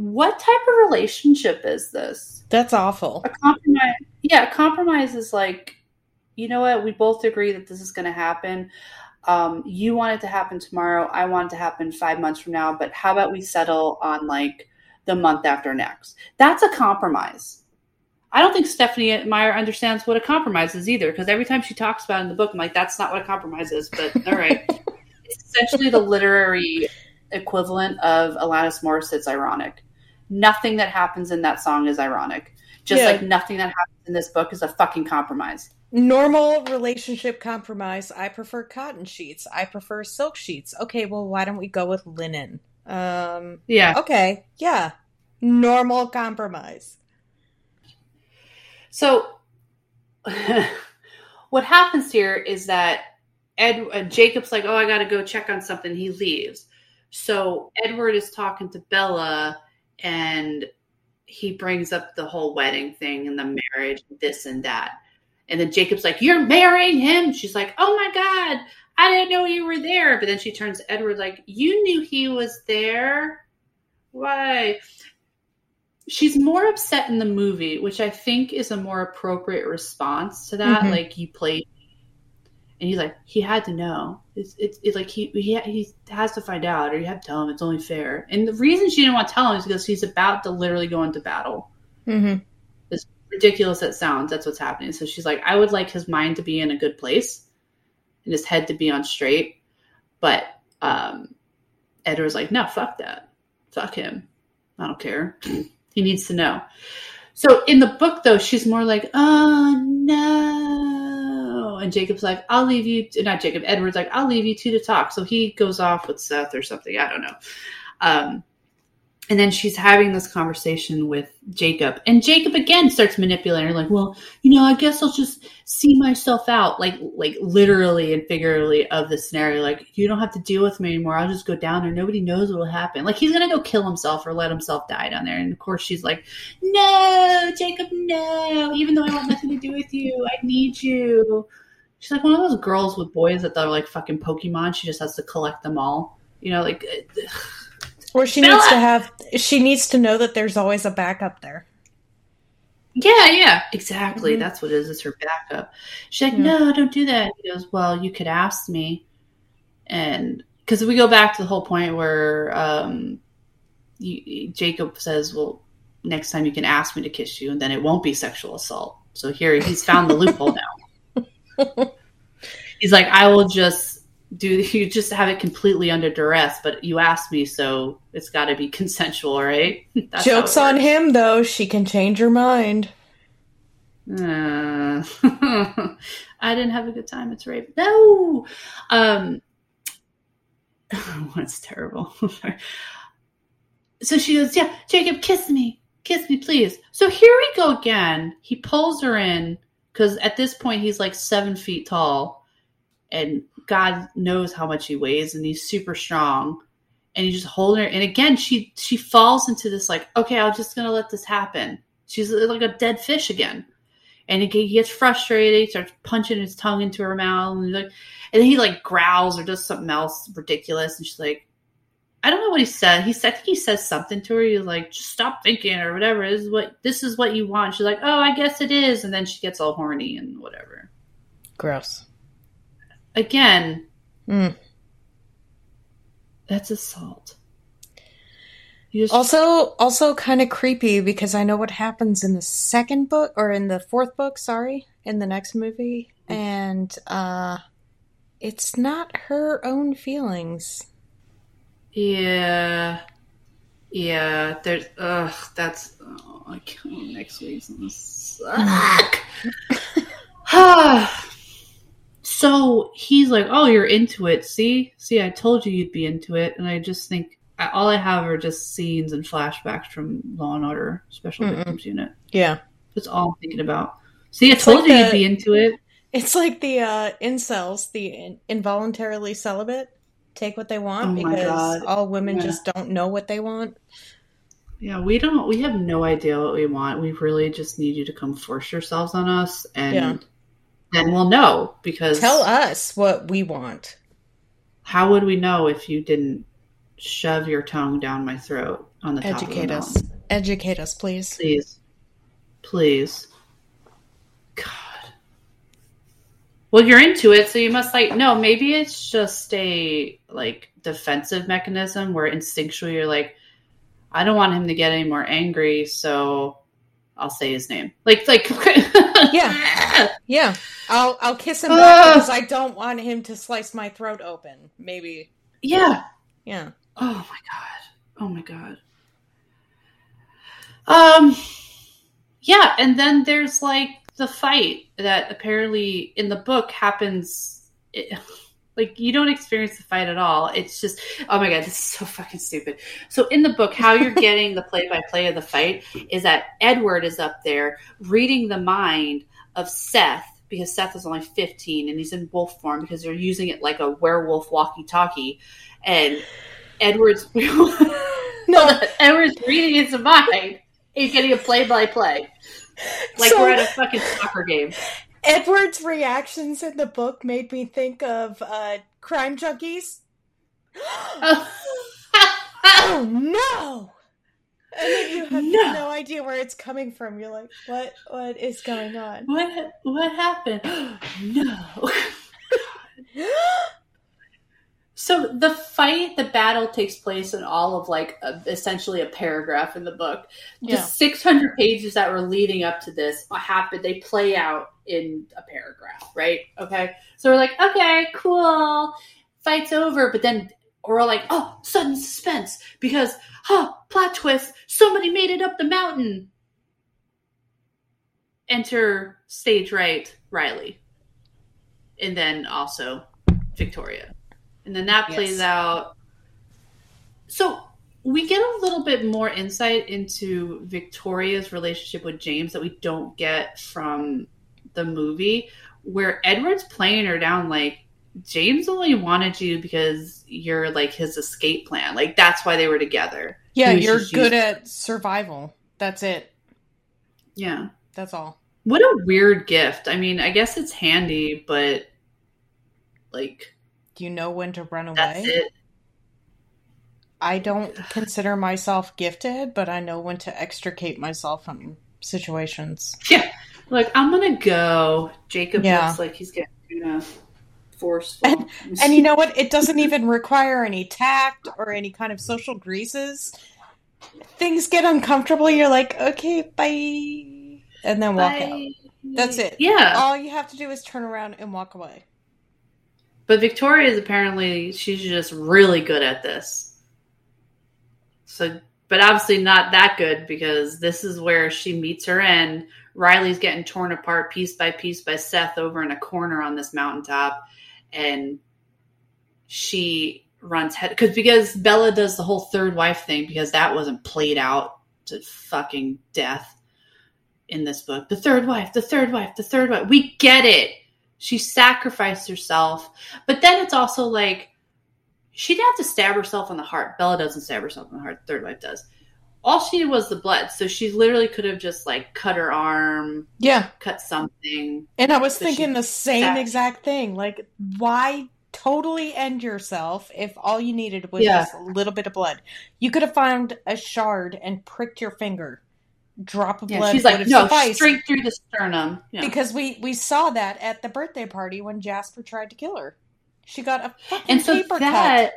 what type of relationship is this? That's awful. A compromise. Yeah, a compromise is like, you know what? We both agree that this is going to happen. Um, you want it to happen tomorrow. I want it to happen five months from now. But how about we settle on like the month after next? That's a compromise. I don't think Stephenie Meyer understands what a compromise is either, because every time she talks about it in the book, I'm like, that's not what a compromise is. But all right, it's essentially the literary equivalent of Alanis Morissette's "Ironic." Nothing that happens in that song is ironic. Just Yeah. like nothing that happens in this book is a fucking compromise. Normal relationship compromise. I prefer cotton sheets. I prefer silk sheets. Okay, well, why don't we go with linen? Um, Yeah. okay, yeah. Normal compromise. So, what happens here is that Ed uh, Jacob's like, "Oh, I got to go check on something." He leaves. So Edward is talking to Bella, and he brings up the whole wedding thing and the marriage, this and that. And then Jacob's like, "You're marrying him." She's like, "Oh my god, I didn't know you were there." But then she turns to Edward like, "You knew he was there. Why?" she's more upset in the movie, which I think is a more appropriate response to that. Mhm. Like you played, and he's like, he had to know. It's it's, it's like he, he he has to find out, or you have to tell him. It's only fair. And the reason she didn't want to tell him is because he's about to literally go into battle. Mm-hmm. Ridiculous that sounds. That's what's happening. So she's like, I would like his mind to be in a good place. and his head to be on straight. But um, Edward's like, no, fuck that. Fuck him. I don't care. he needs to know. So in the book, though, she's more like, oh no. And Jacob's like, I'll leave you, not Jacob, Edward's like, I'll leave you two to talk. So he goes off with Seth or something. I don't know. Um, and then she's having this conversation with Jacob, and Jacob again starts manipulating her, like, "Well, you know, I guess I'll just see myself out, like, like literally and figuratively of the scenario. Like, you don't have to deal with me anymore. I'll just go down there. Nobody knows what will happen. Like, he's gonna go kill himself or let himself die down there. And of course, she's like, "No, Jacob, no. Even though I want nothing to do with you, I need you." She's like one of those girls with boys that they're like fucking Pokemon. She just has to collect them all. You know, like. Ugh or she needs to have she needs to know that there's always a backup there. Yeah, yeah, exactly. Mm-hmm. That's what it is. It's her backup. She's like, yeah. no, don't do that. He goes, well, you could ask me, and because we go back to the whole point where um, you, Jacob says, well, next time you can ask me to kiss you, and then it won't be sexual assault. So here he's found the loophole now. He's like, I will just do you just have it completely under duress but you asked me so it's got to be consensual right? That's jokes on him though. She can change her mind. Uh, i didn't have a good time. It's rape no! Um that's terrible. So she goes yeah jacob kiss me. Kiss me please. So here we go again. He pulls her in because at this point he's like seven feet tall and God knows how much he weighs, and he's super strong. And he's just holding her. And again, she she falls into this like, okay, I'm just gonna let this happen. She's uh, like a dead fish again. And he gets frustrated. He starts punching his tongue into her mouth, and like, and he like growls or does something else ridiculous. And she's like, I don't know what he said. He said, I think he says something to her. He's like, just stop thinking or whatever. This is what this is what you want. She's like, oh, I guess it is. And then she gets all horny and whatever. Gross again, mm. that's assault. Just... Also, also kind of creepy because I know what happens in the second book or in the fourth book. Sorry, in the next movie, and uh, it's not her own feelings. Yeah, yeah. There's ugh. That's oh, I can't. Next week's gonna suck. So he's like, "Oh, you're into it. See, see, I told you you'd be into it." And I just think all I have are just scenes and flashbacks from Law and Order Special Mm-mm. Victims Unit. Yeah, that's all I'm thinking about. See, I it's told like you the, you'd be into it. It's like the uh, incels, the involuntarily celibate, take what they want oh because all women yeah. just don't know what they want. Yeah, we don't. We have no idea what we want. We really just need you to come force yourselves on us and. Yeah then we'll know because tell us what we want. How would we know if you didn't shove your tongue down my throat on the Educate top of the us. Educate us, please. Please. Please. God. Well, you're into it, so you must like no, maybe it's just a like defensive mechanism where instinctually you're like, I don't want him to get any more angry, so I'll say his name. Like like Yeah. Yeah. I'll I'll kiss him uh, because I don't want him to slice my throat open. Maybe. Yeah. Yeah. Oh my god. Oh my god. Um yeah, and then there's like the fight that apparently in the book happens it, like you don't experience the fight at all. It's just oh my god, this is so fucking stupid. So in the book, how you're getting the play by play of the fight is that Edward is up there reading the mind of Seth because Seth is only 15 and he's in wolf form because they're using it like a werewolf walkie talkie. And Edward's no, Edward's reading his mind. He's getting a play by play. Like so, we're at a fucking soccer game. Edward's reactions in the book made me think of uh, crime junkies. oh. oh no! And then you have no. no. idea where it's coming from. You're like, what? What is going on? What? What happened? no. so the fight, the battle takes place in all of like a, essentially a paragraph in the book. The yeah. 600 pages that were leading up to this happened. They play out in a paragraph, right? Okay. So we're like, okay, cool. Fight's over. But then we're all like, oh, sudden suspense because, huh, plot twist, somebody made it up the mountain. Enter stage right, Riley. And then also Victoria. And then that plays Yes. out. So we get a little bit more insight into Victoria's relationship with James that we don't get from the movie, where Edward's playing her down like James only wanted you because you're like his escape plan. Like that's why they were together. Yeah, you're good at survival. That's it. Yeah. That's all. What a weird gift. I mean, I guess it's handy, but like Do you know when to run away? that's it. I don't consider myself gifted, but I know when to extricate myself from situations. Yeah. Like I'm gonna go. Jacob Yeah. looks like he's of forceful. And you know what? It doesn't even require any tact or any kind of social greases. Things get uncomfortable. You're like, okay, bye. And then walk out. That's it. Yeah. All you have to do is turn around and walk away. But Victoria is apparently she's just really good at this. So, but obviously not that good because this is where she meets her end. Riley's getting torn apart piece by piece by Seth over in a corner on this mountaintop, and she runs head because because Bella does the whole third wife thing because that wasn't played out to fucking death in this book. The third wife, the third wife, the third wife. We get it. She sacrificed herself. But then it's also like she didn't have to stab herself in the heart. Bella doesn't stab herself in the heart. Third wife does. All she did was the blood. So she literally could have just like cut her arm, Yeah. cut something. And I was she- thinking the same Exact- exact thing. Like, why totally end yourself if all you needed was Yeah. just a little bit of blood? You could have found a shard and pricked your finger. Drop of Yeah, blood she's like, no, sufficed. straight through the sternum. Yeah. Because we we saw that at the birthday party when Jasper tried to kill her. She got a fucking and so paper that cut.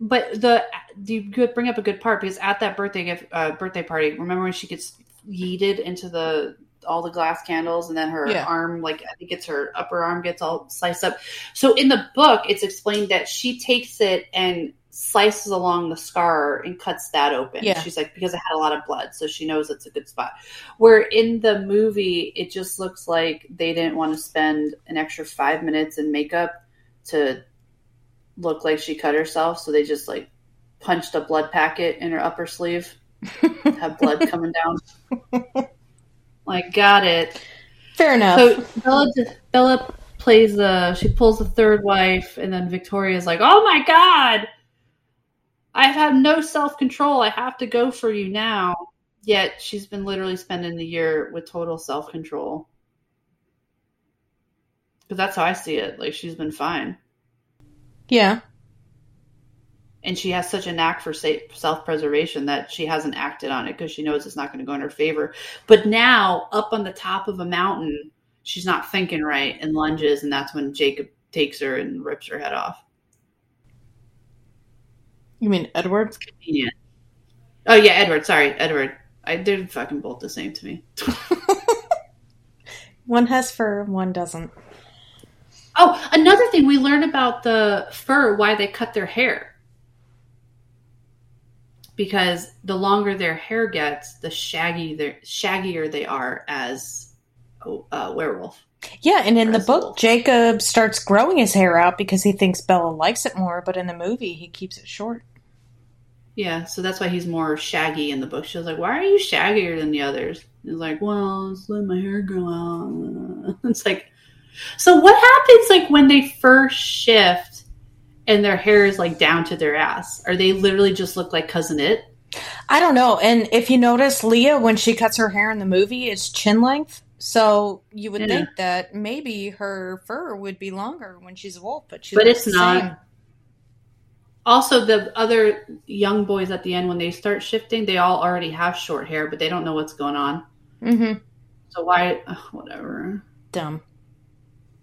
But the you bring up a good part because at that birthday gift, uh, birthday party remember when she gets yeeted into the all the glass candles and then her Yeah. arm like i think it's her upper arm gets all sliced up so in the book it's explained that she takes it and slices along the scar and cuts that open Yeah. she's like because it had a lot of blood so she knows it's a good spot where in the movie it just looks like they didn't want to spend an extra five minutes in makeup to look like she cut herself, so they just like punched a blood packet in her upper sleeve, have blood coming down. like, got it. Fair enough. So Bella, Bella plays the she pulls the third wife, and then Victoria's like, "Oh my god, I have no self control. I have to go for you now." Yet she's been literally spending the year with total self control. Because that's how I see it. Like she's been fine. Yeah. and she has such a knack for self preservation that she hasn't acted on it because she knows it's not going to go in her favor. But now, up on the top of a mountain, she's not thinking right and lunges, and that's when Jacob takes her and rips her head off. You mean Edward? Convenient. Oh yeah, Edward. Sorry, Edward. I they're fucking both the same to me. One has fur, one doesn't. Oh, another thing we learn about the fur, why they cut their hair. Because the longer their hair gets, the shaggy their shaggier they are as a, a werewolf. Yeah, and in the book. Jacob starts growing his hair out because he thinks Bella likes it more, but in the movie, he keeps it short. Yeah, so that's why he's more shaggy in the book. She was like, "Why are you shaggier than the others?" He's like, "Well, just let my hair grow out." It's like, so what happens like when they first shift and their hair is like down to their ass? Are they literally just look like cousin Itt? I don't know. And if you notice, Leah, when she cuts her hair in the movie, it's chin length. So you would Yeah. think that maybe her fur would be longer when she's a wolf, but she But it's not. same. Also, the other young boys at the end, when they start shifting, they all already have short hair, but they don't know what's going on. Mm-hmm. So why? ugh, whatever. Dumb.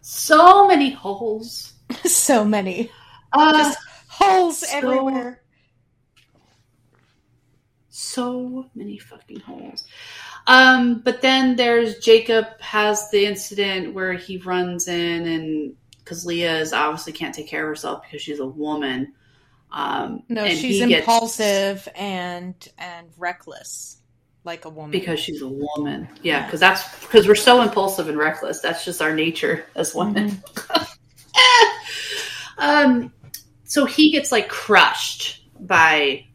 So many holes. so many Uh, Just holes so- everywhere. so many fucking holes. Um, but then there's Jacob has the incident where he runs in and because Leah is obviously can't take care of herself because she's a woman. Um, No, and she's he gets- impulsive and and reckless, like a woman. because she's a woman. Yeah, because that's because we're so impulsive and reckless. That's just our nature as women. um, so he gets like crushed by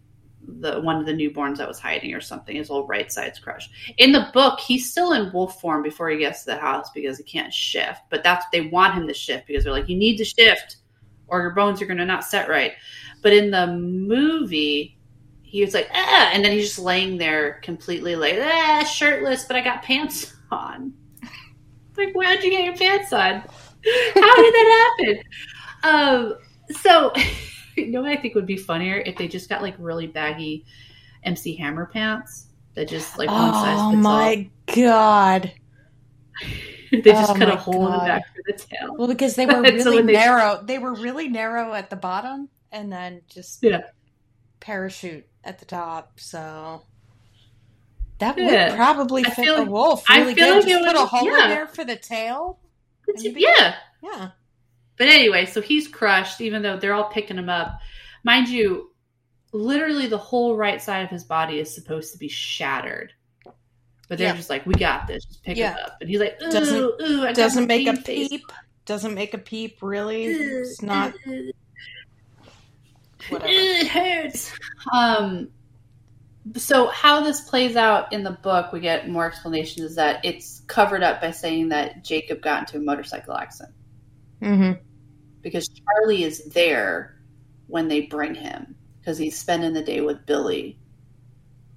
the one of the newborns that was hiding or something. His whole right side's crushed. In the book, he's still in wolf form before he gets to the house because he can't shift. But that's they want him to shift because they're like, you need to shift or your bones are going to not set right. But in the movie, he was like, ah, and then he's just laying there completely like, ah, shirtless, but I got pants on. like, where'd you get your pants on? How did that happen? Um, so, you know what I think would be funnier if they just got like really baggy MC Hammer pants that just like one size fits all. oh my god! they just oh cut a hole in the back for the tail. Well, because they were And so really they- narrow. They were really narrow at the bottom, and then just Yeah. parachute at the top. So that would probably I fit like- wolf I really feel good. like Just it put a hole yeah. in there for the tail. You- yeah. Yeah. But anyway, so he's crushed, even though they're all picking him up. Mind you, literally the whole right side of his body is supposed to be shattered. But they're Yeah. just like, we got this, just pick Yeah. him up. And he's like, ooh, Doesn't- ooh, I Doesn't make a pain face. peep. Doesn't make a peep. Really, it's not whatever. It hurts. Um, so how this plays out in the book, we get more explanation is that it's covered up by saying that Jacob got into a motorcycle accident Mm-hmm. because Charlie is there when they bring him because he's spending the day with Billy.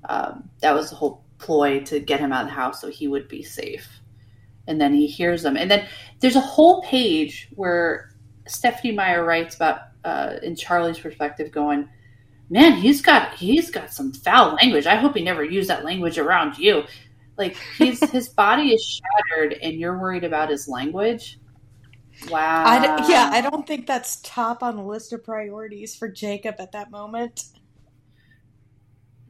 Um, that was the whole ploy to get him out of the house so he would be safe. And then he hears them, and then there's a whole page where Stephenie Meyer writes about uh, in Charlie's perspective, going, "Man, he's got he's got some foul language. I hope he never used that language around you. Like he's his body is shattered, and you're worried about his language." Wow. I d- yeah, I don't think that's top on the list of priorities for Jacob at that moment.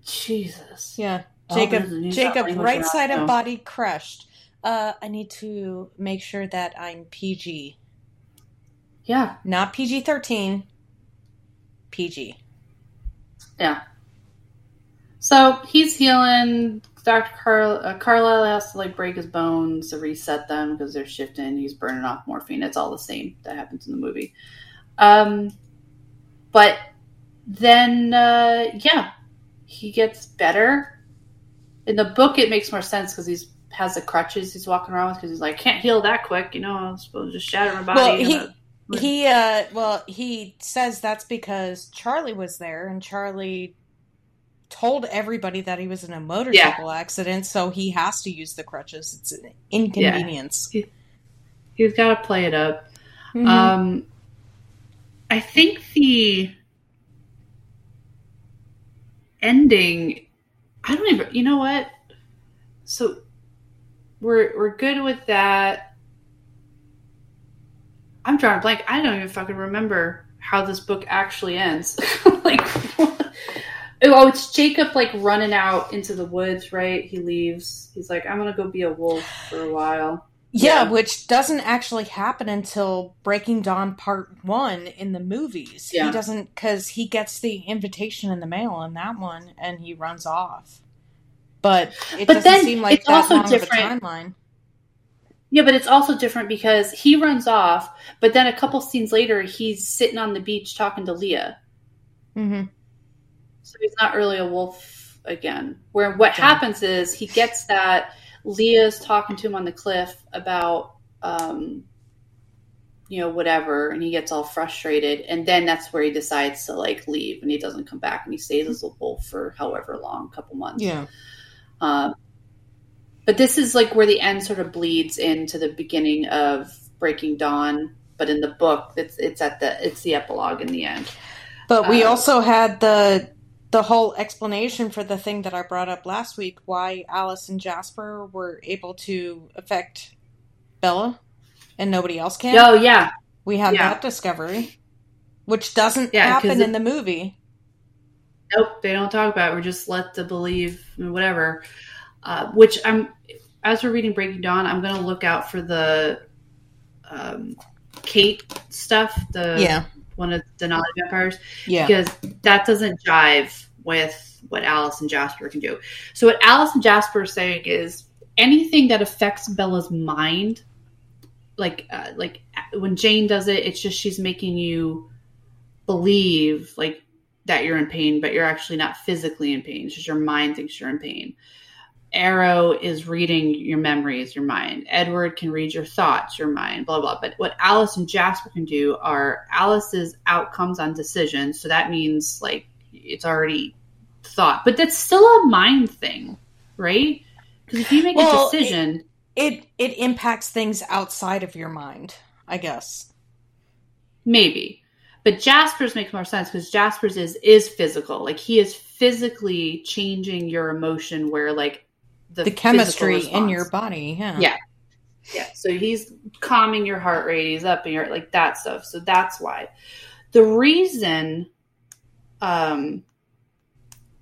Jesus. Yeah, Jacob. doesn't use that Jacob, right side of body crushed. Uh, I need to make sure that I'm PG, Yeah. not PG thirteen. PG. Yeah. So he's healing. Dr. Carl uh, Carlisle has to like break his bones to reset them because they're shifting. He's burning off morphine. It's all the same that happens in the movie. Um, but then, uh, yeah, he gets better. In the book, it makes more sense because he's has the crutches he's walking around with because he's like can't heal that quick. You know, I'm supposed to just shatter my body. Well, he- uh, He uh well, he says that's because Charlie was there and Charlie told everybody that he was in a motorcycle accident, so he has to use the crutches. It's an inconvenience. he's got to play it up. Mhm. Um, I think the ending. I don't even. You know what? So we're we're good with that. I'm drawing a blank. I don't even fucking remember how this book actually ends. like, oh, it's Jacob like running out into the woods. Right? He leaves. He's like, I'm gonna go be a wolf for a while. yeah, yeah. which doesn't actually happen until Breaking Dawn Part 1 in the movies. Yeah. He doesn't cuz he gets the invitation in the mail in that one and he runs off. But it But doesn't then seem like it's that also long different. of a timeline. Yeah, but it's also different because he runs off, but then a couple scenes later, he's sitting on the beach talking to Leah. Mhm. So he's not really a wolf again. Where what Yeah. happens is he gets that Leah's talking to him on the cliff about, um, you know, whatever, and he gets all frustrated, and then that's where he decides to like leave, and he doesn't come back, and he stays as a wolf for however long, a couple months. Yeah. Um, but this is like where the end sort of bleeds into the beginning of Breaking Dawn. But in the book, it's it's at the it's the epilogue in the end. But we Uh, also had the the whole explanation for the thing that I brought up last week why Alice and Jasper were able to affect Bella and nobody else can. Oh yeah, we had yeah. that discovery, which doesn't Yeah, happen in the movie. nope, they don't talk about. it. We're just led to believe whatever. Uh, which I'm as we're reading Breaking Dawn, I'm going to look out for the um, Kate stuff. The Yeah. one of the Denali vampires Yeah. because that doesn't jive with what Alice and Jasper can do. So what Alice and Jasper are saying is anything that affects Bella's mind, like uh, like when Jane does it, it's just she's making you believe like that you're in pain, but you're actually not physically in pain. It's just your mind thinks you're in pain. Aro is reading your memories, your mind. Edward can read your thoughts, your mind, blah, blah. But what Alice and Jasper can do are Alice's outcomes on decisions. So that means like it's already thought, but that's still a mind thing, right? Because if you make Well, a decision, It it impacts things outside of your mind, I guess. maybe. But Jasper's makes more sense because Jasper's is is physical. Like he is physically changing your emotion where like The, physical chemistry in your body, yeah. Yeah. Yeah. So he's calming your heart rate. He's up and you're like that stuff. So that's why. The reason um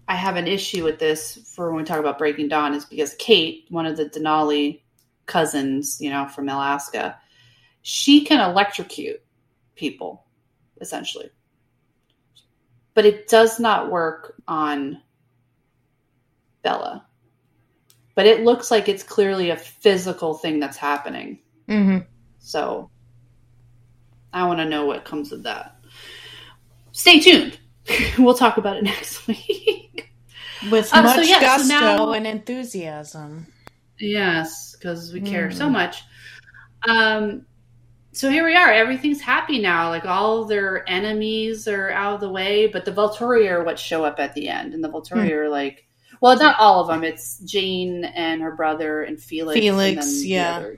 I have an issue with this for when we talk about Breaking Dawn is because Kate, one of the Denali cousins, you know, from Alaska, she can electrocute people, essentially. But it does not work on Bella. But it looks like it's clearly a physical thing that's happening. hmm So I want to know what comes of that. Stay tuned. we'll talk about it next week. With Um, so much yeah, so gusto now- and enthusiasm. yes, because we care so Mm. much. Um, so here we are. Everything's happy now. Like all their enemies are out of the way, but the Volturi are what show up at the end, and the Volturi are like, well, not all of them. It's Jane and her brother and Felix. Felix, and then yeah. other-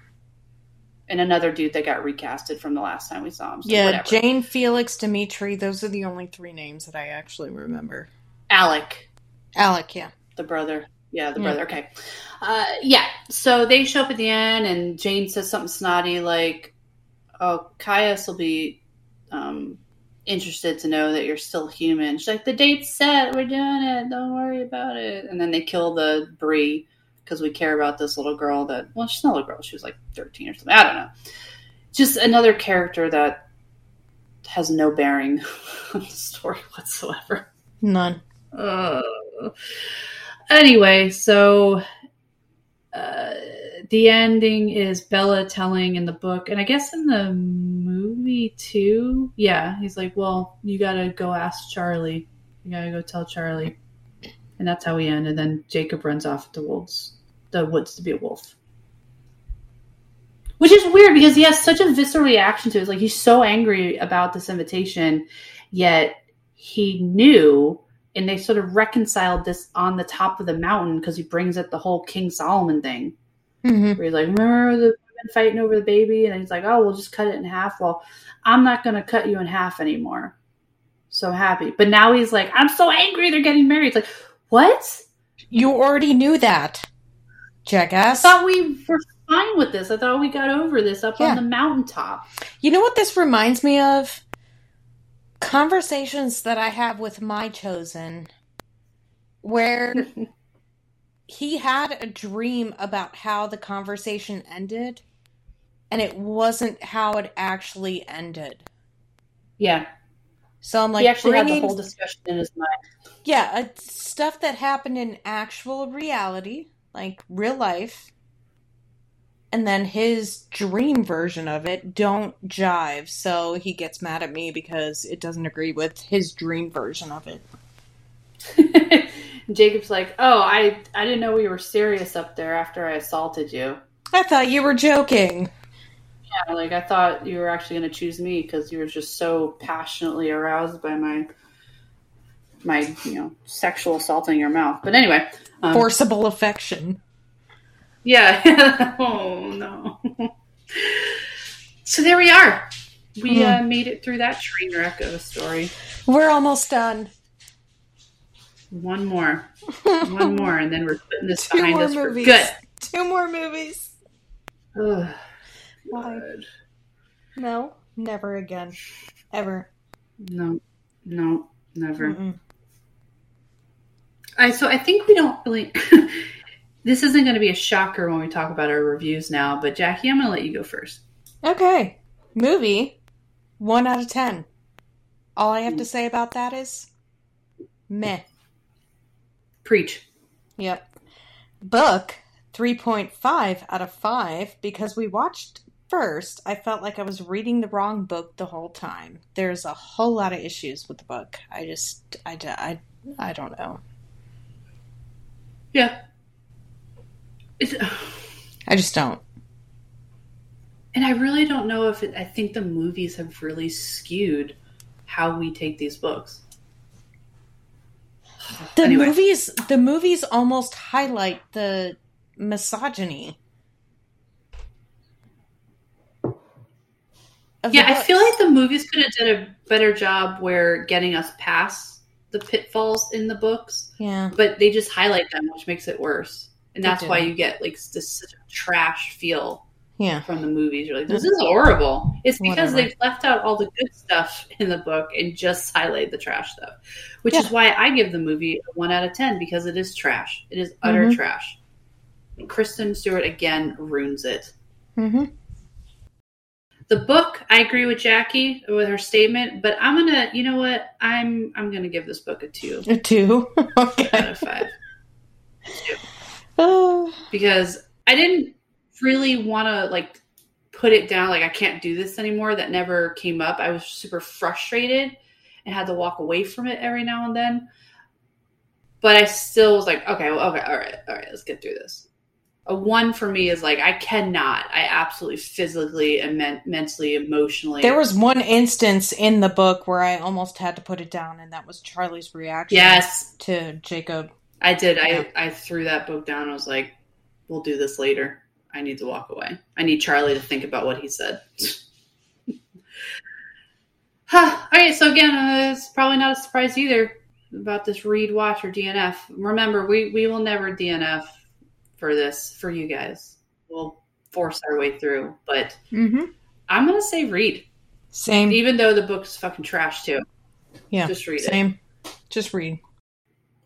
and another dude that got recasted from the last time we saw him. So yeah, whatever. Jane, Felix, Demetri, those are the only three names that I actually remember. Alec. Alec, yeah. the brother. Yeah, the Yeah. brother. Okay. Uh, yeah. So they show up at the end, and Jane says something snotty like, "Oh, Caius will be um, interested to know that you're still human." She's like, "The date's set. We're doing it. Don't worry about it." And then they kill the Bree because we care about this little girl. That well, she's not a little girl. She was like 13 or something. I don't know. Just another character that has no bearing on the story whatsoever. None. Uh, anyway, so uh, the ending is Bella telling in the book, and I guess in the movie too. Yeah, he's like, "Well, you gotta go ask Charlie. You gotta go tell Charlie," and that's how we end. And then Jacob runs off to wolves, the woods to be a wolf. Which is weird because he has such a visceral reaction to it. It's like he's so angry about this invitation, yet he knew and they sort of reconciled this on the top of the mountain because he brings up the whole King Solomon thing. Hmm Where he's like, Remember the women fighting over the baby? And he's like, Oh, we'll just cut it in half. Well, I'm not going to cut you in half anymore. So happy. But now he's like, I'm so angry they're getting married. It's like, What? You already knew that, I jackass. thought we were fine with this. I thought we got over this up Yeah. on the mountaintop. You know what this reminds me of? Conversations that I have with my chosen, where he had a dream about how the conversation ended, and it wasn't how it actually ended. Yeah. So I'm like, he actually had the whole discussion in his mind. yeah, uh, stuff that happened in actual reality, like real life, and then his dream version of it don't jive. So he gets mad at me because it doesn't agree with his dream version of it. Jacob's like, "Oh, I I didn't know we were serious up there after I assaulted you. I thought you were joking. Yeah, like I thought you were actually going to choose me because you were just so passionately aroused by my my you know sexual assault in your mouth. But anyway, um, Forcible affection. yeah. oh no. so there we are. We Hmm. uh, made it through that train wreck of a story. We're almost done. One more, one more, and then we're putting this Two behind more us movies. for good. Two more movies. Ugh, Why? God. No, never again. Ever. No, no, never. Mm-mm. I so I think we don't really. this isn't going to be a shocker when we talk about our reviews now, but Jackie, I'm going to let you go first. Okay. Movie, one out of ten. All I have to mm. say about that is meh. Preach. Yep. Book, 3.5 out of 5 because we watched first. I felt like I was reading the wrong book the whole time. There's a whole lot of issues with the book. I just, I, I, I don't know. Yeah. It's, I just don't. and I really don't know if it, I think the movies have really skewed how we take these books. The Anyway. movies, the movies almost highlight the misogyny. Yeah, I feel like the movies could have done a better job where getting us past the pitfalls in the books, yeah, but they just highlight them, which makes it worse. And They that's do. why you get like this such a trash feel yeah, from the movies. You're like, this is horrible. It's because Whatever. they've left out all the good stuff in the book and just highlight the trash stuff, which Yeah. is why I give the movie a one out of ten because it is trash. It is utter Mhm. trash. And Kristen Stewart again ruins it. hmm The book, I agree with Jackie with her statement, but I'm gonna, you know what? I'm I'm gonna give this book a two a two. out okay. of five Oh, because I didn't really want to like put it down. Like I can't do this anymore. That never came up. I was super frustrated and had to walk away from it every now and then. But I still was like, okay, well, okay, all right, all right, let's get through this. A one for me is like I cannot. I absolutely physically and men- mentally, emotionally. there was one instance in the book where I almost had to put it down, and that was Charlie's reaction. yes, to Jacob. I did. Yeah. I I threw that book down. I was like, we'll do this later. I need to walk away. I need Charlie to think about what he said. huh. All right. So again, uh, it's probably not a surprise either about this read, watch, or DNF. Remember, we we will never DNF for this for you guys. We'll force our way through, but Mm-hmm. I'm gonna say read, Same. even though the book's fucking trash too. Yeah. Just read it. Same. Just read.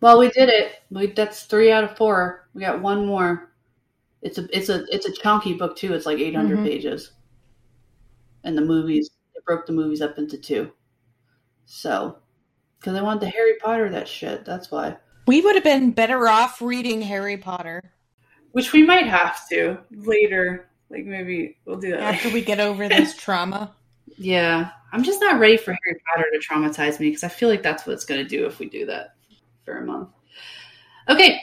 Well, we did it. We, that's three out of four. We got one more. It's a it's a it's a chunky book too. It's like 800 Mhm. pages, and the movies it broke the movies up into two. So, because I wanted the Harry Potter that shit. That's why. We would have been better off reading Harry Potter Which we might have to later. Like maybe we'll do that. after we get over this trauma. Yeah, I'm just not ready for Harry Potter to traumatize me because I feel like that's what it's going to do if we do that for a month. Okay,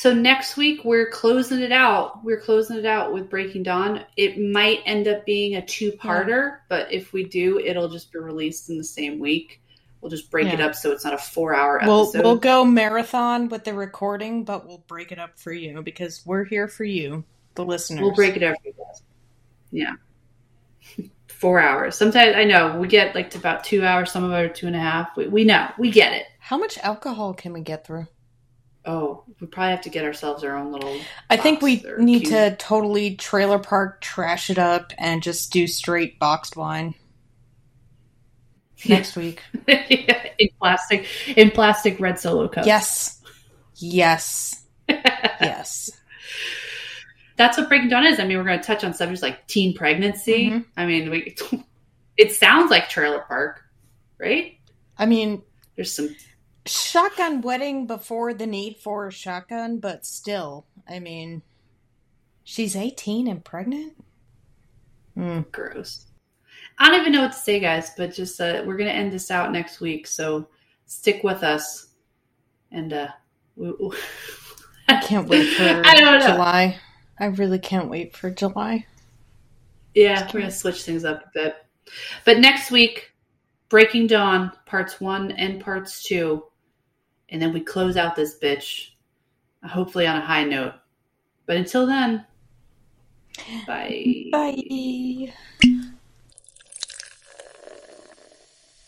so next week we're closing it out. We're closing it out with Breaking Dawn. It might end up being a two-parter, but if we do, it'll just be released in the same week. We'll just break it up so it's not a four-hour We'll we'll go marathon with the recording, but we'll break it up for you because we're here for you, the listeners. We'll break it up for you guys. Yeah. Four hours. Sometimes I know we get like to about two hours. Some of it are two and a half. We, we know. We get it. How much alcohol can we get through? Oh, we probably have to get ourselves our own little. I think we need cube. to totally trailer park trash it up and just do straight boxed wine next week. in plastic, in plastic red solo cups. Yes. Yes. Yes. that's what Breaking Dawn is. I mean, we're going to touch on subjects like teen pregnancy. Mhm. I mean, we. It sounds like Trailer Park, right? I mean, There's some shotgun wedding before the need for a shotgun, but still, I mean, she's 18 and pregnant? Hmm. gross. I don't even know what to say, guys, but just uh, we're going to end this out next week. So stick with us, and uh, we, I can't wait for I don't know. July. I really can't wait for July. Yeah, we're gonna switch things up a bit. But next week, Breaking Dawn, parts one and parts two. And then we close out this bitch, hopefully on a high note. But until then, bye. Bye.